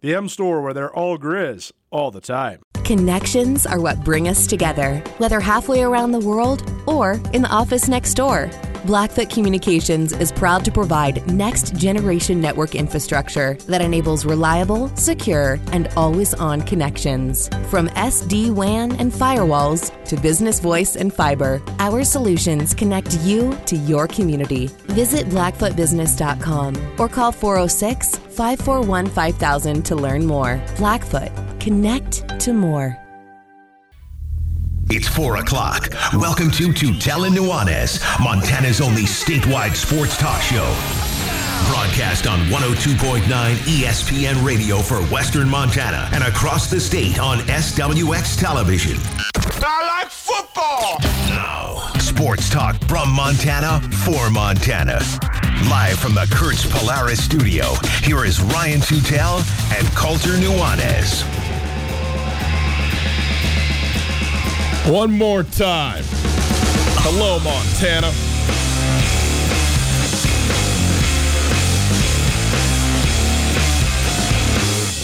The M Store, where they're all Grizz all the time. Connections are what bring us together, whether halfway around the world or in the office next door. Blackfoot Communications is proud to provide next generation network infrastructure that enables reliable, secure, and always on connections. From SD WAN and firewalls to business voice and fiber, our solutions connect you to your community. Visit blackfootbusiness.com or call 406 541 5000 to learn more. Blackfoot, connect to more. It's 4 o'clock. Welcome to Tutela Nuanez, Montana's only statewide sports talk show. Broadcast on 102.9 ESPN radio for Western Montana and across the state on SWX television. I like football. Now, sports talk from Montana for Montana. Live from the Kurtz Polaris studio, here is Ryan Tutel and Colter Nuanez. One more time. Hello, Montana.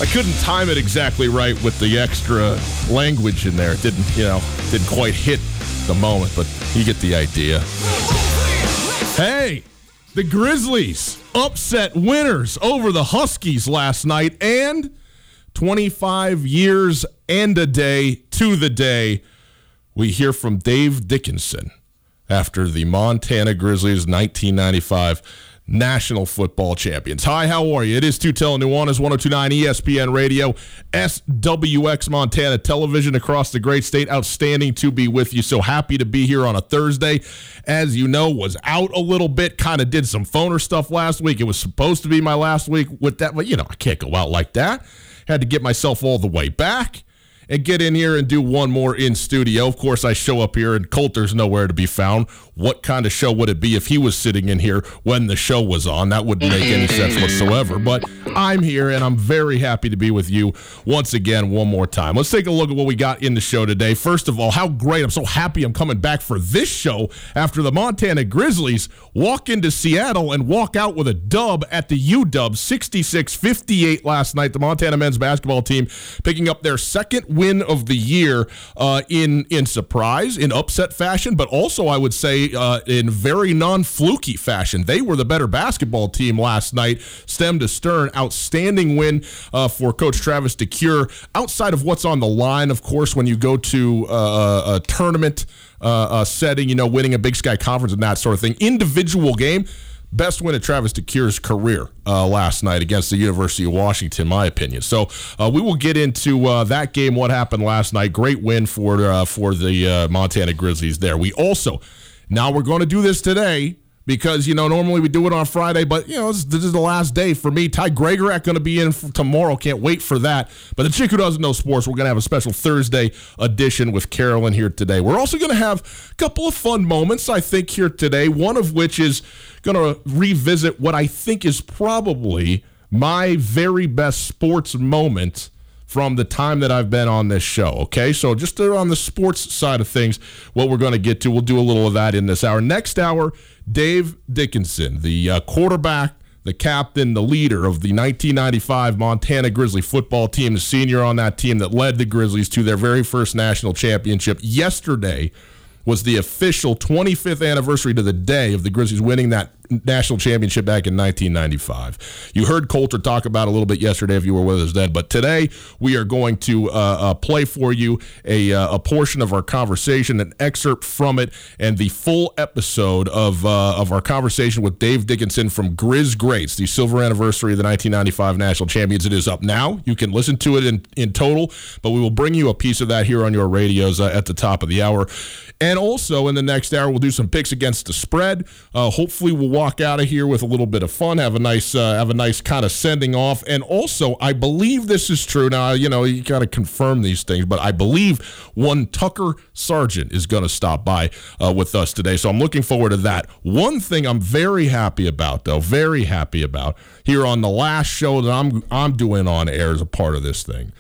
I couldn't time it exactly right with the extra language in there. It didn't, you know, didn't quite hit the moment, but you get the idea. Hey, the Grizzlies upset winners over the Huskies last night and 25 years and a day to the day we hear from Dave Dickinson after the Montana Grizzlies 1995 National Football Champions. Hi, how are you? It is Tutel Nuanez, 1029 ESPN Radio, SWX Montana Television across the great state. Outstanding to be with you. So happy to be here on a Thursday. As you know, was out a little bit, kind of did some phoner stuff last week. It was supposed to be my last week with that, but you know, I can't go out like that. Had to get myself all the way back and get in here and do one more in studio. Of course, I show up here and Colter's nowhere to be found. What kind of show would it be if he was sitting in here when the show was on? That wouldn't make any sense whatsoever. But I'm here and I'm very happy to be with you once again, one more time. Let's take a look at what we got in the show today. First of all, how great. I'm so happy I'm coming back for this show after the Montana Grizzlies walk into Seattle and walk out with a dub at the UW 66 58 last night. The Montana men's basketball team picking up their second win of the year uh, in in surprise, in upset fashion, but also I would say uh, in very non fluky fashion. They were the better basketball team last night, stem to stern. Outstanding win uh, for Coach Travis DeCuire. Outside of what's on the line, of course, when you go to uh, a tournament uh, setting, you know, winning a Big Sky Conference and that sort of thing. Individual game. Best win of Travis DeCuire's career uh, last night against the University of Washington, my opinion. So uh, we will get into uh, that game, what happened last night. Great win for uh, for the uh, Montana Grizzlies there. We also now we're going to do this today because you know normally we do it on Friday, but you know this, this is the last day for me. Ty Gregorak going to be in tomorrow. Can't wait for that. But the chick who doesn't know sports, we're going to have a special Thursday edition with Carolyn here today. We're also going to have a couple of fun moments I think here today. One of which is going to revisit what I think is probably my very best sports moment from the time that I've been on this show. Okay, so just on the sports side of things, what we're going to get to, we'll do a little of that in this hour. Next hour, Dave Dickinson, the uh, quarterback the captain, the leader of the 1995 Montana Grizzly football team, the senior on that team that led the Grizzlies to their very first national championship. Yesterday was the official 25th anniversary to the day of the Grizzlies winning that national championship back in 1995. You heard Colter talk about a little bit yesterday if you were with us then, but today we are going to uh, uh, play for you a, uh, a portion of our conversation, an excerpt from it, and the full episode of uh, of our conversation with Dave Dickinson from Grizz Greats, the silver anniversary of the 1995 national champions. It is up now. You can listen to it in, in total, but we will bring you a piece of that here on your radios uh, at the top of the hour. And also in the next hour, we'll do some picks against the spread. Uh, hopefully, we'll walk out of here with a little bit of fun, have a nice, uh, have a nice kind of sending off. And also, I believe this is true. Now, you know, you got to confirm these things, but I believe one Tucker Sargent is going to stop by uh, with us today. So I'm looking forward to that. One thing I'm very happy about, though, very happy about here on the last show that I'm I'm doing on air as a part of this thing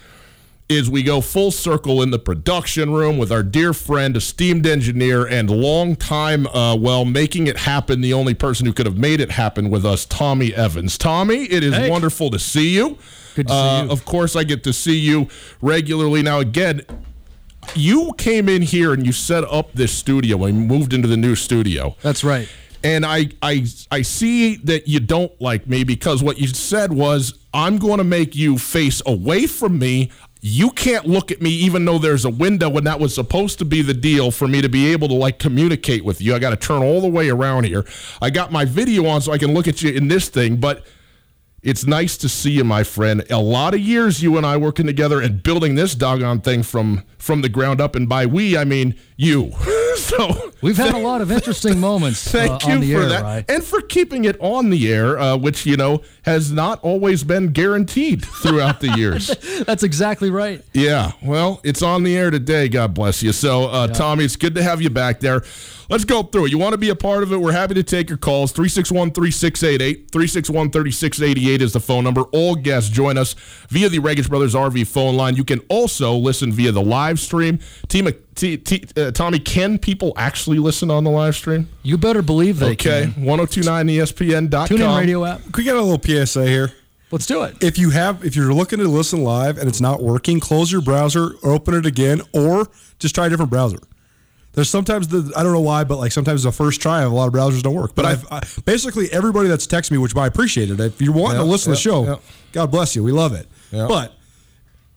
is we go full circle in the production room with our dear friend, esteemed engineer, and longtime, uh, well, making it happen, the only person who could have made it happen with us, Tommy Evans. Tommy, it is Hey. wonderful to see you. Good to see Uh, you. Of course, I get to see you regularly. Now, again, you came in here and you set up this studio you moved into the new studio That's right. and I, I I see that you don't like me because what you said was I'm going to make you face away from me. You can't look at me even though there's a window and that was supposed to be the deal for me to be able to like communicate with you. I got to turn all the way around here. I got my video on so I can look at you in this thing, but it's nice to see you, my friend. A lot of years you and I working together and building this doggone thing from from the ground up, and by we I mean you. so We've had a lot of interesting moments Thank uh, you on the for air, that, right? and for keeping it on the air, uh, which you know has not always been guaranteed throughout the years. That's exactly right. yeah, well, it's on the air today. God bless you. So, uh, Tommy, it's good to have you back there. Let's go through it. You want to be a part of it? We're happy to take your calls. 361 3688. 361 3688 is the phone number. All guests join us via the Regis Brothers RV phone line. You can also listen via the live stream. Team, T, T, uh, Tommy, can people actually listen on the live stream? You better believe they Okay, can. 1029ESPN.com. Tune in radio app. Can we get a little PSA here? Let's do it. If you have, if you're looking to listen live and it's not working, close your browser, open it again, or just try a different browser. There's sometimes the I don't know why, but like sometimes the first try of a lot of browsers don't work. But I've I, basically everybody that's texted me, which I appreciated. If you're wanting to Yeah, listen to the show, yeah. God bless you, we love it. Yeah. But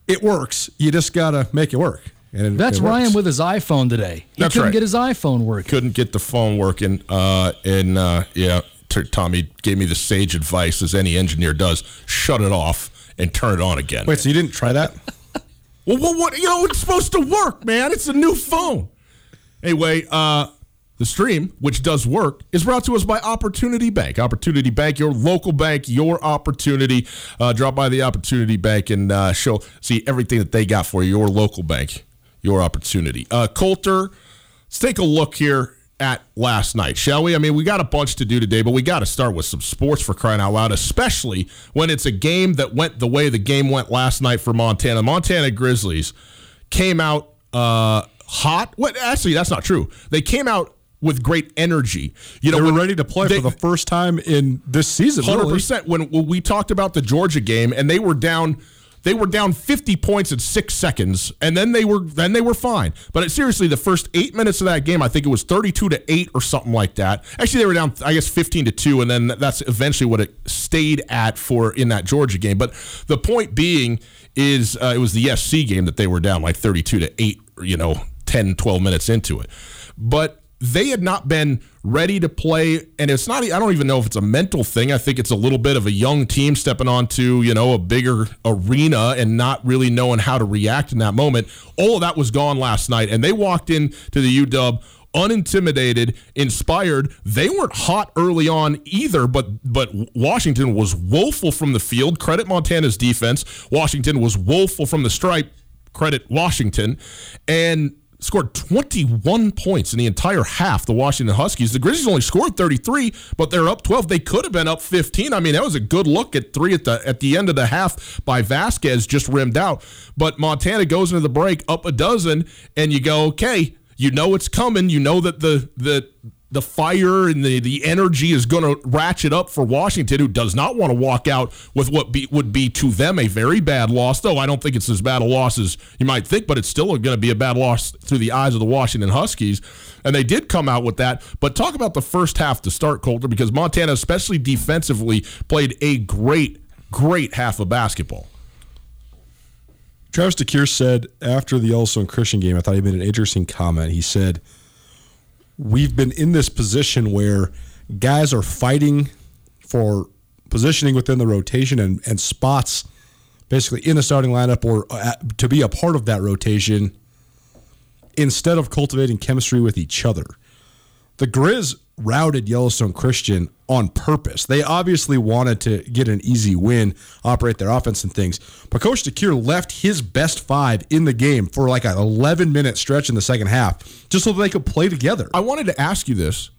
it works. You just gotta make it work. And it- That's it works. Ryan with his iPhone today. He That's couldn't right. get his iPhone working. Couldn't get the phone working, uh, and uh, yeah, t- Tommy gave me the sage advice, as any engineer does: shut it off and turn it on again. Wait, so you didn't try that? Well, what, what? You know, it's supposed to work, man. It's a new phone. Anyway, uh, the stream, which does work, is brought to us by Opportunity Bank. Opportunity Bank, your local bank, your opportunity. Uh, drop by the Opportunity Bank and uh, show, see everything that they got for you. Your local bank, your opportunity. Uh, Colter, let's take a look here at last night, shall we? I mean, we got a bunch to do today, but we got to start with some sports for crying out loud, especially when it's a game that went the way the game went last night for Montana. Montana Grizzlies came out uh, hot. What? Actually, that's not true. They came out with great energy. You know, They were when- ready to play they- for the first time in this season. Hundred really. percent. When, when we talked about the Georgia game, and they were down, they were down fifty points in six seconds, and then they were then they were fine. But it, seriously, the first eight minutes of that game, I think it was thirty-two to eight or something like that. Actually, they were down, I guess, fifteen to two, and then that's eventually what it stayed at for in that Georgia game. But the point being is, uh, it was the SC game that they were down like thirty-two to eight, you know, 10, 12 minutes into it. But they had not been ready to play and it's not i don't even know if it's a mental thing. I think it's a little bit of a young team stepping onto you know a bigger arena and not really knowing how to react in that moment. All of that was gone last night and they walked in to the uw unintimidated inspired. They weren't hot early on either but but washington was woeful from the field. Credit montana's defense. Washington was woeful from the stripe. Credit Washington. And scored 21 points in the entire half. The Washington Huskies. The Grizzlies only scored 33, but they're up 12. They could have been up 15. I mean, that was a good look at three at the at the end of the half by Vasquez, just rimmed out. But Montana goes into the break up a dozen, and you go, okay, you know it's coming. You know that the the the fire and the, the energy is going to ratchet up for Washington, who does not want to walk out with what be, would be to them a very bad loss. Though I don't think it's as bad a loss as you might think, but it's still going to be a bad loss through the eyes of the Washington Huskies. And they did come out with that. But talk about the first half to start, Colter, because Montana, especially defensively, played a great, great half of basketball. Travis DeCuire said after the Yellowstone Christian game, I thought he made an interesting comment. He said, We've been in this position where guys are fighting for positioning within the rotation and, and spots basically in the starting lineup or uh, to be a part of that rotation instead of cultivating chemistry with each other. The Grizz routed Yellowstone Christian on purpose. They obviously wanted to get an easy win, operate their offense and things. But Coach DeCuire left his best five in the game for like an 11 minute stretch in the second half just so they could play together. I wanted to ask you this.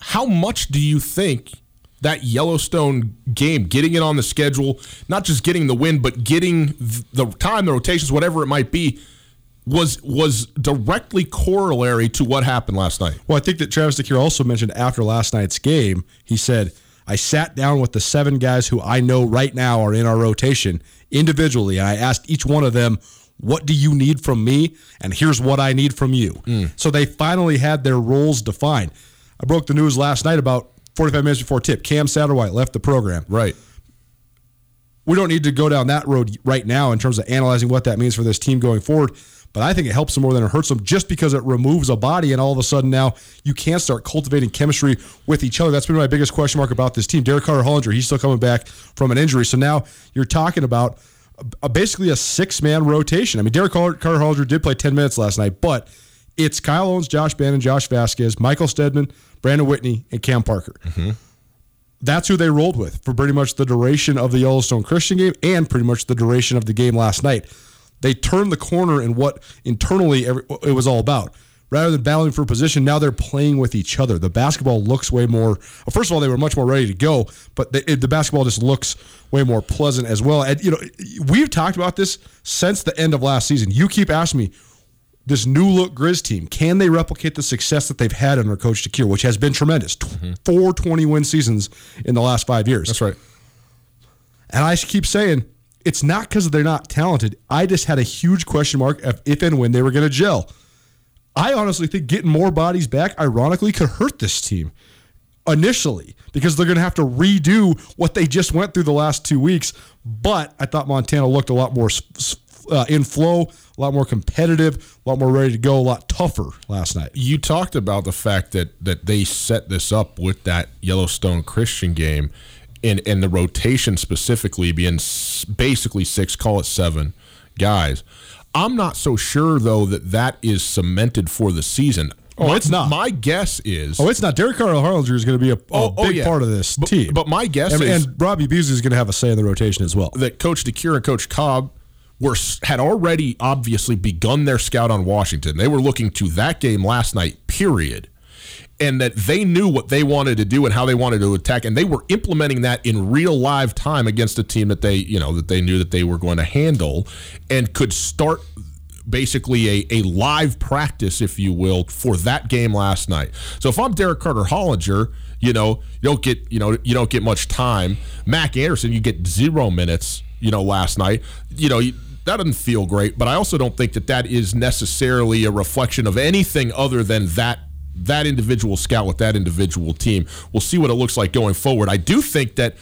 How much do you think that Yellowstone game, getting it on the schedule, not just getting the win, but getting the time, the rotations, whatever it might be, was was directly corollary to what happened last night. Well, I think that Travis DeCuire also mentioned after last night's game, he said, I sat down with the seven guys who I know right now are in our rotation individually, and I asked each one of them, what do you need from me? And here's what I need from you. Mm. So they finally had their roles defined. I broke the news last night about 45 minutes before tip. Cam Satterwhite left the program. Right. We don't need to go down that road right now in terms of analyzing what that means for this team going forward. But I think it helps them more than it hurts them just because it removes a body and all of a sudden now you can't start cultivating chemistry with each other. That's been my biggest question mark about this team. Derek Carter Hollinger, he's still coming back from an injury. So now you're talking about a, basically a six man rotation. I mean, Derek Carter, Carter Hollinger did play 10 minutes last night, but it's Kyle Owens, Josh Bannon, Josh Vasquez, Michael Steadman, Brandon Whitney, and Cam Parker. Mm-hmm. That's who they rolled with for pretty much the duration of the Yellowstone Christian game and pretty much the duration of the game last night. They turned the corner in what internally every, it was all about. Rather than battling for position, now they're playing with each other. The basketball looks way more. Well, first of all, they were much more ready to go, but the, the basketball just looks way more pleasant as well. And you know, we've talked about this since the end of last season. You keep asking me, this new look Grizz team, can they replicate the success that they've had under Coach DeCuire, which has been tremendous? Mm-hmm. Four 20 win seasons in the last five years. That's right. And I keep saying, it's not because they're not talented. I just had a huge question mark of if and when they were going to gel. I honestly think getting more bodies back, ironically, could hurt this team initially because they're going to have to redo what they just went through the last two weeks. But I thought Montana looked a lot more uh, in flow, a lot more competitive, a lot more ready to go, a lot tougher last night. You talked about the fact that that they set this up with that Yellowstone Christian game in in the rotation specifically being basically six, call it seven guys. I'm not so sure though that that is cemented for the season. Oh, my, it's not. My guess is. Oh, it's not. Derek Carter Hollinger is going to be a, a oh, oh, big yeah. part of this but, team. But my guess and, is, and Robbie Beasley is going to have a say in the rotation as well. That Coach DeCuire and Coach Cobb were had already obviously begun their scout on Washington. They were looking to that game last night. Period and that they knew what they wanted to do and how they wanted to attack and they were implementing that in real live time against a team that they you know that they knew that they were going to handle and could start basically a, a live practice if you will for that game last night. So if i'm derek carter hollinger you know you don't get you know you don't get much time. Mac anderson you get zero minutes you know last night. You know that doesn't feel great but i also don't think that that is necessarily a reflection of anything other than that that individual scout with that individual team. We'll see what it looks like going forward. I do think that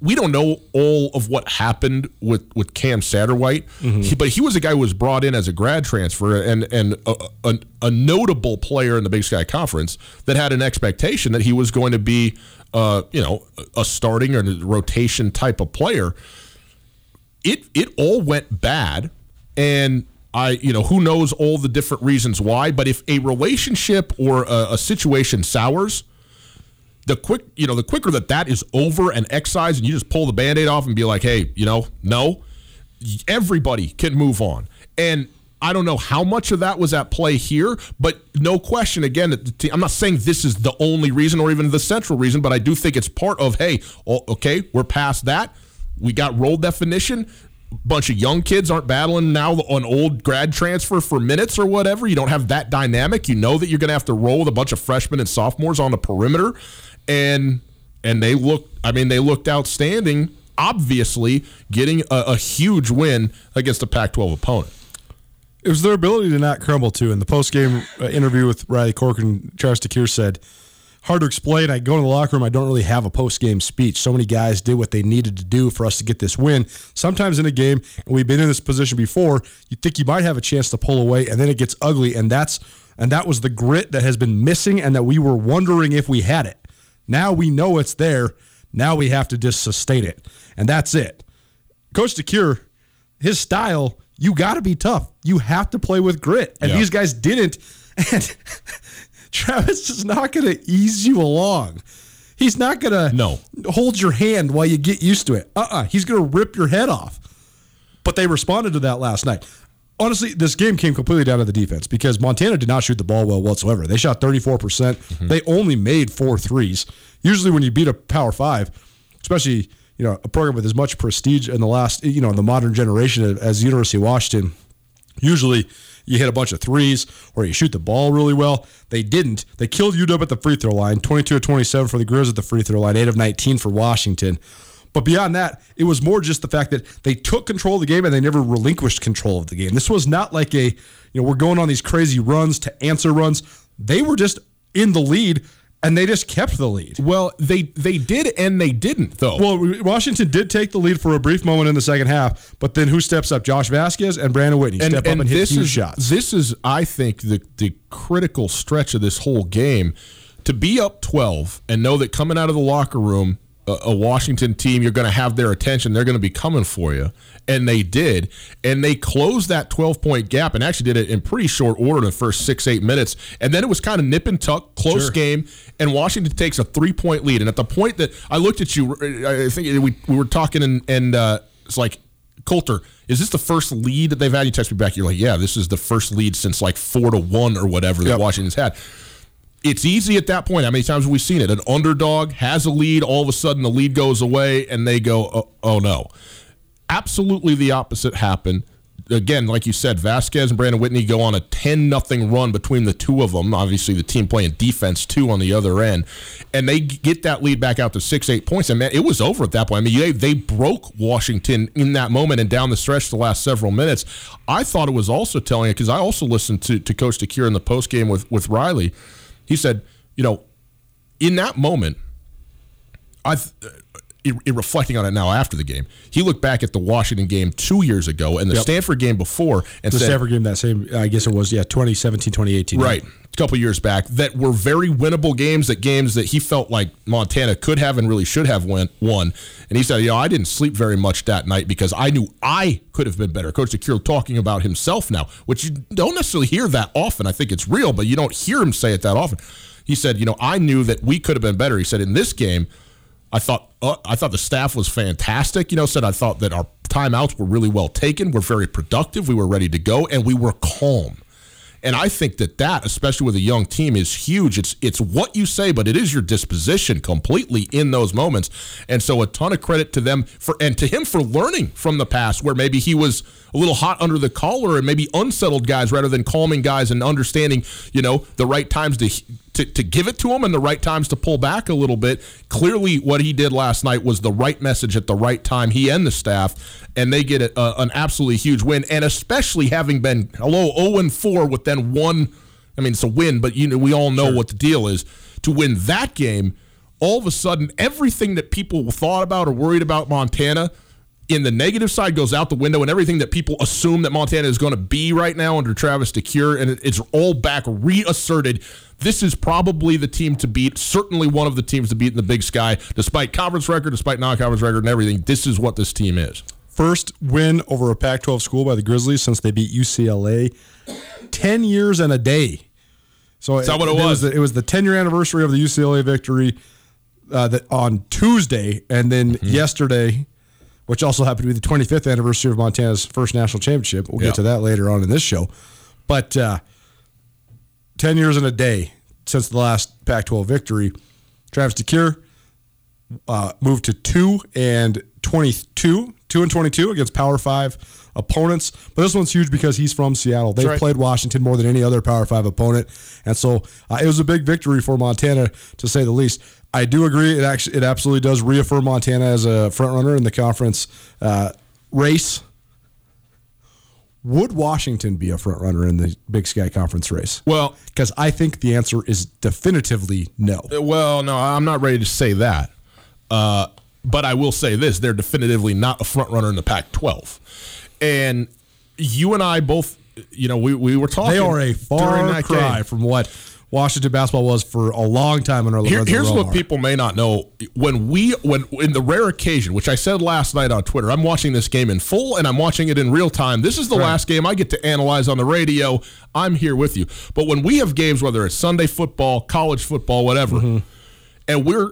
we don't know all of what happened with, with Cam Satterwhite, mm-hmm. he, but he was a guy who was brought in as a grad transfer and and a, a, a, notable player in the Big Sky Conference that had an expectation that he was going to be, uh, you know, a starting or a rotation type of player. It it all went bad, and I, you know, who knows all the different reasons why, but if a relationship or a, a, situation sours, the quick, you know, the quicker that that is over and excised and you just pull the band-aid off and be like, hey, you know, no, everybody can move on. And I don't know how much of that was at play here, but no question. Again, I'm not saying this is the only reason or even the central reason, but I do think it's part of. Hey, okay, we're past that. We got role definition. Bunch of young kids aren't battling now on old grad transfer for minutes or whatever. You don't have that dynamic. You know that you're going to have to roll with a bunch of freshmen and sophomores on the perimeter, and and they look. I mean, they looked outstanding. Obviously, getting a, a huge win against a Pac-12 opponent. It was their ability to not crumble too. In the post game uh, interview with Riley Corcoran, Charles DeCuire said, "Hard to explain. I go in the locker room. I don't really have a post game speech. So many guys did what they needed to do for us to get this win. Sometimes in a game, and we've been in this position before, you think you might have a chance to pull away, and then it gets ugly. And that's and that was the grit that has been missing, and that we were wondering if we had it. Now we know it's there. Now we have to just sustain it, and that's it. Coach DeCuire, his style." you got to be tough. You have to play with grit. And Yeah. these guys didn't. And Travis is not going to ease you along. He's not going to No. hold your hand while you get used to it. Uh-uh. He's going to rip your head off. But they responded to that last night. Honestly, this game came completely down to the defense because Montana did not shoot the ball well whatsoever. They shot 34%. percent mm-hmm. They only made four threes. Usually when you beat a power five, especially you know a program with as much prestige in the last you know in the modern generation as the University of Washington, usually you hit a bunch of threes or you shoot the ball really well. They didn't. They killed UW at the free throw line, 22 of 27 for the Grizz at the free throw line, 8 of 19 for Washington. But beyond that, it was more just the fact that they took control of the game and they never relinquished control of the game. This was not like a, you know, we're going on these crazy runs to answer runs. They were just in the lead and they just kept the lead. Well, they they did and they didn't though. Well, Washington did take the lead for a brief moment in the second half, but then who steps up? Josh Vasquez and Brandon Whitney step up and hit this huge is shots. this is I think the the critical stretch of this whole game to be up 12 and know that coming out of the locker room a, a Washington team you're going to have their attention they're going to be coming for you and they did and they closed that 12 point gap and actually did it in pretty short order in the first 6 8 minutes and then it was kind of nip and tuck close Sure. game and Washington takes a 3 point lead and at the point that I looked at you I think we we were talking and and uh, it's like Colter, is this the first lead that they've had? You text me back. You're like, yeah, this is the first lead since like four to one or whatever that Yep. Washington's had. It's easy at that point. How many times have we seen it? An underdog has a lead, all of a sudden the lead goes away, and they go, oh, oh no. Absolutely the opposite happened. Again, like you said, Vasquez and Brandon Whitney go on a 10 nothing run between the two of them. Obviously, the team playing defense too on the other end. And they get that lead back out to six, eight points. And man, it was over at that point. I mean, they, they broke Washington in that moment and down the stretch the last several minutes. I thought it was also telling it because I also listened to, to Coach DeCuire in the post game with, with Riley. He said, you know, in that moment, I uh, in reflecting on it now after the game, he looked back at the Washington game two years ago and the Yep. Stanford game before and the said, Stanford game that same, I guess it was, yeah, 2017, 2018. right, a couple years back, that were very winnable games, that games that he felt like Montana could have and really should have win, won. And he said, you know, I didn't sleep very much that night because I knew I could have been better. Coach DeCuire talking about himself now, which you don't necessarily hear that often. I think it's real, but you don't hear him say it that often. He said, you know, I knew that we could have been better. He said, in this game, I thought uh, I thought the staff was fantastic. You know, said I thought that our timeouts were really well taken. We're very productive. We were ready to go, and we were calm. And I think that that, especially with a young team, is huge. It's it's what you say, but it is your disposition completely in those moments. And so, a ton of credit to them for and to him for learning from the past, where maybe he was a little hot under the collar and maybe unsettled guys rather than calming guys and understanding, you know, the right times to to, to give it to him and the right times to pull back a little bit. Clearly, what he did last night was the right message at the right time. He and the staff, and they get a, a, an absolutely huge win. And especially having been hello zero and four with then one. I mean, it's a win, but you know we all know what the deal is. To win that game, all of a sudden, everything that people thought about or worried about Montana in the negative side goes out the window, and everything that people assume that Montana is going to be right now under Travis DeCuire, and it's all back reasserted. This is probably the team to beat, certainly one of the teams to beat in the Big Sky, despite conference record, despite non-conference record, and everything. This is what this team is. First win over a Pac 12 school by the Grizzlies since they beat UCLA. 10 years and a day. So that what it was? was? the, it was the 10 year anniversary of the UCLA victory uh, that on Tuesday, and then Mm-hmm. yesterday which also happened to be the 25th anniversary of Montana's first national championship. We'll Yeah. get to that later on in this show. But uh, 10 years and a day since the last Pac 12 victory, Travis DeCuire uh, moved to 2 and 22, 2 and 22 against Power 5 opponents. But this one's huge because he's from Seattle. They've right. played Washington more than any other Power 5 opponent. And so uh, it was a big victory for Montana, to say the least. I do agree. It actually, it absolutely does reaffirm Montana as a front runner in the conference uh, race. Would Washington be a front runner in the Big Sky Conference race? Well, Because I think the answer is definitively no. well, no, I'm not ready to say that. Uh, but I will say this: they're definitively not a front runner in the Pac-12. And you and I both, you know, we, we were talking. They are a far cry game. from what Washington basketball was for a long time in our Here- here's what people may not know: when we, when in the rare occasion, which I said last night on Twitter, I'm watching this game in full and I'm watching it in real time. This is the last game I get to analyze on the radio. I'm here with you. But when we have games, whether it's Sunday football, college football, whatever, Mm-hmm. and we're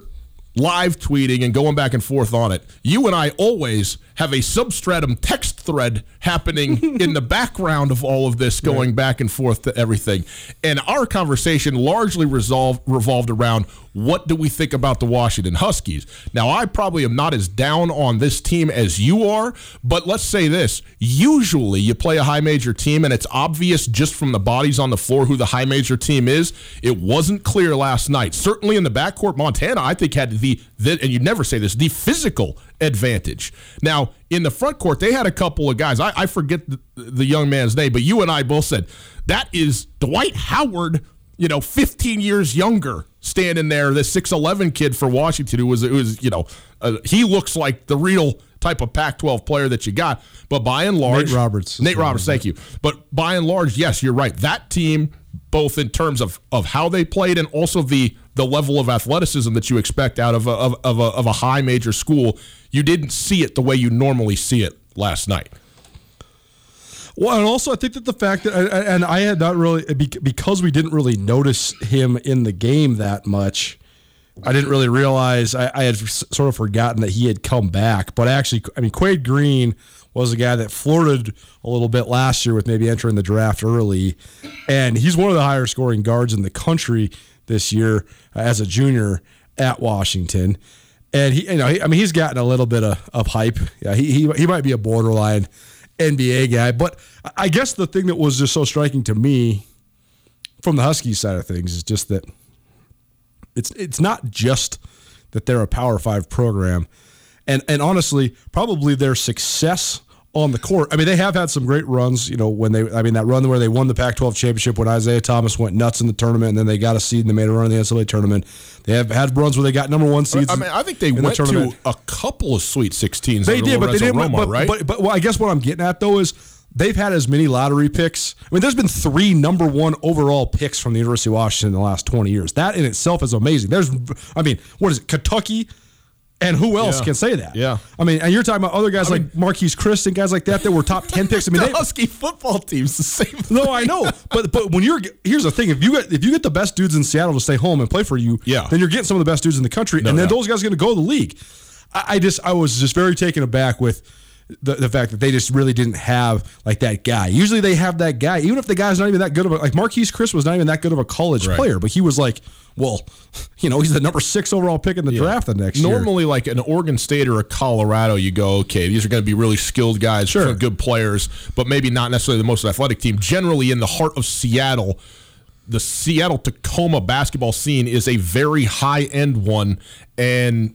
live tweeting and going back and forth on it, you and I always have a substratum text thread happening in the background of all of this, going back and forth to everything. And our conversation largely resolved revolved around what do we think about the Washington Huskies. Now, I probably am not as down on this team as you are, but let's say this: usually, you play a high major team, and it's obvious just from the bodies on the floor who the high major team is. It wasn't clear last night. Certainly in the backcourt, Montana, I think had the, the and you never say this, the physical advantage. Now, in the front court, they had a couple of guys. I, I forget the, the young man's name, but you and I both said that is Dwight Howard, you know, 15 years younger, standing there, this 6'11 kid for Washington, who was, who was you know, uh, he looks like the real type of Pac 12 player that you got. But by and large, Nate Roberts. Nate Roberts, thank you. But by and large, yes, you're right. That team, both in terms of, of how they played and also the the level of athleticism that you expect out of a, of, of, a, of a high major school, you didn't see it the way you normally see it last night. Well, and also I think that the fact that, and I had not really, because we didn't really notice him in the game that much, I didn't really realize, I, I had sort of forgotten that he had come back. But actually, I mean, Quade Green was a guy that flirted a little bit last year with maybe entering the draft early. And he's one of the higher scoring guards in the country this year uh, as a junior at Washington. And he, you know, he, I mean, he's gotten a little bit of, of hype. Yeah, he, he he might be a borderline NBA guy, but I guess the thing that was just so striking to me from the Huskies side of things is just that it's it's not just that they're a Power Five program, and and honestly, probably their success on the court. I mean, they have had some great runs. You know, when they, I mean, that run where they won the Pac-12 championship when Isaiah Thomas went nuts in the tournament, and then they got a seed and they made a run in the NCAA tournament. They have had runs where they got number one seeds. I mean, I think they in the went to a couple of Sweet 16s. They did, but they didn't. Romar, but, right? but, but well, I guess what I'm getting at though is they've had as many lottery picks. I mean, there's been three number one overall picks from the University of Washington in the last 20 years. That in itself is amazing. There's, I mean, what is it? Kentucky. And who else Yeah. can say that? Yeah. I mean, and you're talking about other guys like Marquise Christ and guys like that that were top 10 picks. I mean, the they, Husky football team's the same. no, I know, but but when you're here's the thing: if you get if you get the best dudes in Seattle to stay home and play for you, Yeah. then you're getting some of the best dudes in the country, No and then doubt. those guys are going to go to the league. I, I just I was just very taken aback with the, the fact that they just really didn't have like that guy. Usually they have that guy, even if the guy's not even that good of a like Marquese Chriss was not even that good of a college Right. player, but he was like, well, you know, he's the number six overall pick in the draft the next year. Normally, like an Oregon State or a Colorado, you go, okay, these are going to be really skilled guys, Sure. good players, but maybe not necessarily the most athletic team. Generally, in the heart of Seattle, the Seattle Tacoma basketball scene is a very high end one, and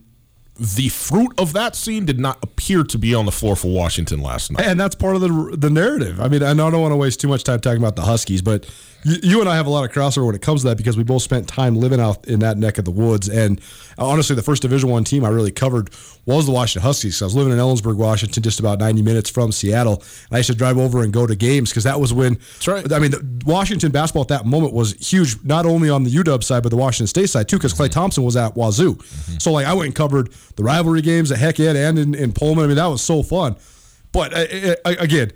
the fruit of that scene did not appear to be on the floor for Washington last night. and that's part of the the narrative. I mean, I don't want to waste too much time talking about the Huskies, but you, you and I have a lot of crossover when it comes to that because we both spent time living out in that neck of the woods. And honestly, the first Division One team I really covered was the Washington Huskies. So I was living in Ellensburg, Washington, just about ninety minutes from Seattle, and I used to drive over and go to games because that was when. That's right. I mean, the Washington basketball at that moment was huge, not only on the UW side but the Washington State side too, because Klay Thompson was at Wazoo. So like I went and covered the rivalry games at Hec Ed and in, in Pullman. I mean, that was so fun. But uh, uh, again,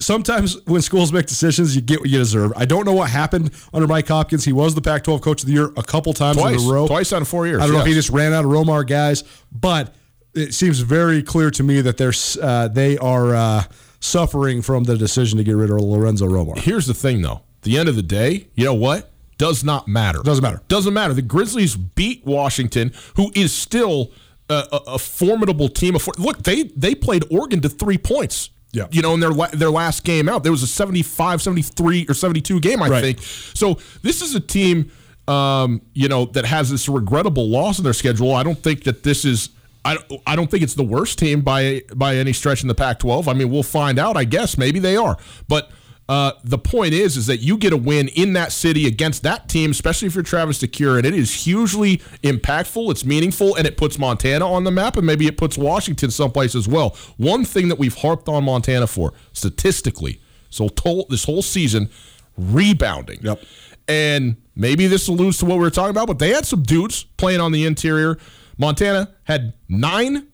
sometimes when schools make decisions, you get what you deserve. I don't know what happened under Mike Hopkins. He was the Pac-12 Coach of the Year a couple times Twice. in a row. Twice out of four years, I don't know if he just ran out of Romar guys, but it seems very clear to me that they're uh, they are uh, suffering from the decision to get rid of Lorenzo Romar. Here's the thing, though. The end of the day, you know what? Does not matter. Doesn't matter. Doesn't matter. The Grizzlies beat Washington, who is still a, a, a formidable team. Look, they they played Oregon to three points. Yeah. You know, in their la- their last game out, there was a 75, 73, or 72 game, I Right. think. So this is a team, um, you know, that has this regrettable loss in their schedule. I don't think that this is. I don't, I don't think it's the worst team by by any stretch in the Pac-12. I mean, we'll find out. I guess maybe they are, but uh, the point is, is that you get a win in that city against that team, especially if you're Travis DeCuire, and it is hugely impactful. It's meaningful, and it puts Montana on the map, and maybe it puts Washington someplace as well. One thing that we've harped on Montana for statistically, so told this whole season, rebounding. Yep. And maybe this alludes to what we were talking about, but they had some dudes playing on the interior. Montana had nine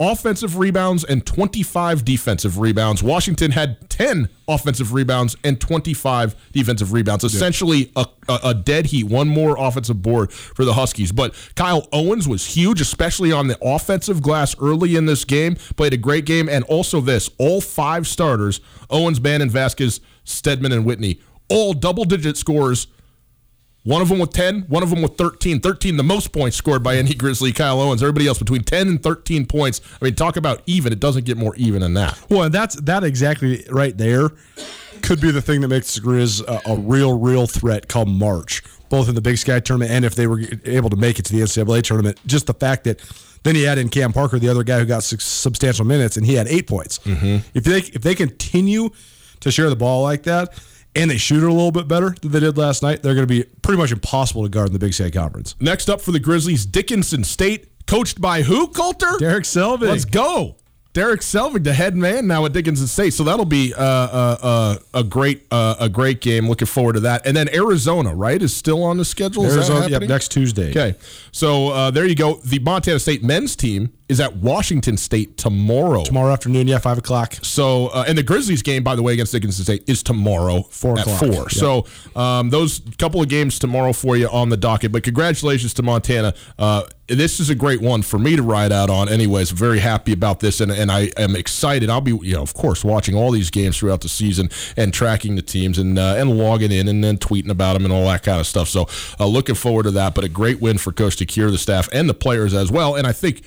offensive rebounds and 25 defensive rebounds. Washington had 10 offensive rebounds and 25 defensive rebounds. Essentially a, a, a dead heat, one more offensive board for the Huskies. But Kyle Owens was huge, especially on the offensive glass early in this game. Played a great game. And also this, all five starters, Owens, Bannon, Vasquez, Steadman, and Whitney, all double-digit scores one of them with 10, one of them with 13. 13, the most points scored by any Grizzly, Kyle Owens. Everybody else between 10 and 13 points. I mean, talk about even. It doesn't get more even than that. Well, and that's that exactly right there could be the thing that makes the Grizz a, a real, real threat come March, both in the Big Sky tournament and if they were able to make it to the NCAA tournament. Just the fact that then he had in Cam Parker, the other guy who got six substantial minutes, and he had eight points. Mm-hmm. If they if they continue to share the ball like that. And they shoot it a little bit better than they did last night. They're going to be pretty much impossible to guard in the Big Sky Conference. Next up for the Grizzlies, Dickinson State, coached by who, Colter? Derek Selvig. Let's go. Derek Selvig, the head man now at Dickinson State. So that'll be uh, uh, uh, a great uh, a great game. Looking forward to that. And then Arizona, right, is still on the schedule. Arizona, yep, next Tuesday. Okay, so uh, there you go. The Montana State men's team is at Washington State tomorrow. Tomorrow afternoon, yeah, five o'clock. So, uh, and the Grizzlies game, by the way, against Dickinson State is tomorrow Four at o'clock. four. Yep. So, um, those couple of games tomorrow for you on the docket. But congratulations to Montana. Uh, this is a great one for me to ride out on. Anyways, very happy about this, and, and I am excited. I'll be, you know, of course, watching all these games throughout the season and tracking the teams and uh, and logging in and then tweeting about them and all that kind of stuff. So, uh, looking forward to that. But a great win for Coach DeCuire, the staff, and the players as well. And I think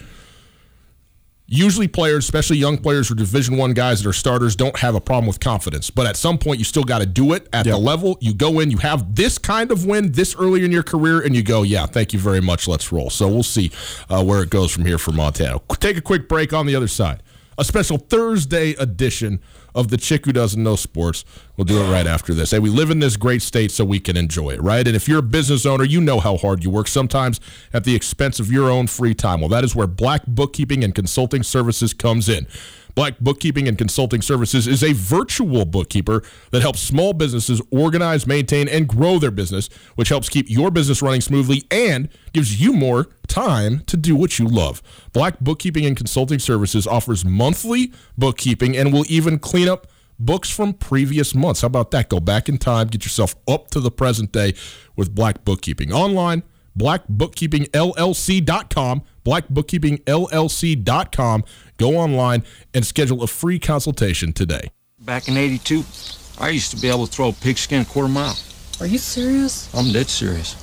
usually players especially young players or division one guys that are starters don't have a problem with confidence. But at some point you still got to do it at the level. You go in you have this kind of win this early in your career and you go yeah thank you very much. Let's roll. So we'll see uh, where it goes from here for montana. Take a quick break on the other side a special thursday edition of the chick who doesn't know sports. We'll do it right after this. Hey we live in this great state so we can enjoy it right? And if you're a business owner you know how hard you work sometimes at the expense of your own free time. Well that is where black bookkeeping and consulting services comes in Black Bookkeeping and Consulting Services is a virtual bookkeeper that helps small businesses organize, maintain, and grow their business, which helps keep your business running smoothly and gives you more time to do what you love. Black Bookkeeping and Consulting Services offers monthly bookkeeping and will even clean up books from previous months. How about that? Go back in time, get yourself up to the present day with Black Bookkeeping. Online, blackbookkeepingllc.com, blackbookkeepingllc.com. Go online and schedule a free consultation today. Back in 82, I used to be able to throw a pigskin a quarter mile. Are you serious? I'm dead serious.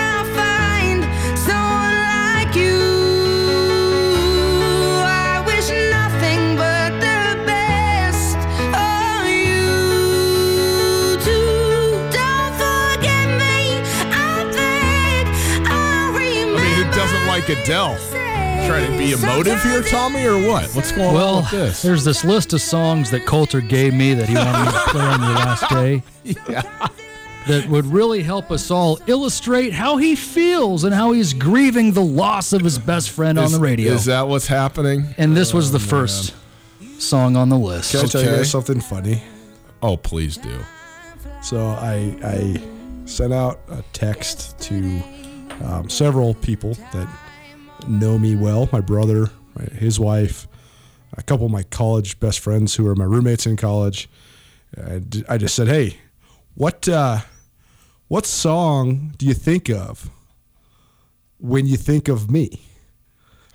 Like Adele. Trying to be emotive here, Tommy, or what? What's going well, on with this? There's this list of songs that Colter gave me that he wanted me to play on the last day. Yeah. That would really help us all illustrate how he feels and how he's grieving the loss of his best friend is, on the radio. Is that what's happening? And this was the first song on the list. Can I tell you Okay. guys something funny? Oh, please do. So I I sent out a text to um, several people that know me well. My brother, my, his wife, a couple of my college best friends who are my roommates in college. I, d- I just said, "Hey, what uh, what song do you think of when you think of me?"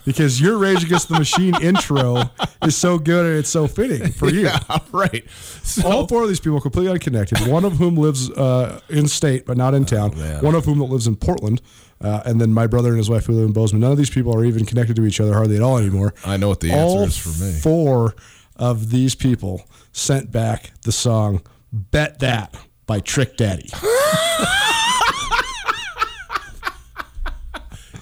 Because your Rage Against the Machine intro is so good and it's so fitting for you. Yeah, right. So, All four of these people are completely unconnected. One of whom lives uh, in state but not in town. Oh. One of whom that lives in Portland, uh, and then my brother and his wife who live in Bozeman. None of these people are even connected to each other hardly at all anymore. I know what the answer is for me. Four of these people sent back the song "Bet That" by Trick Daddy.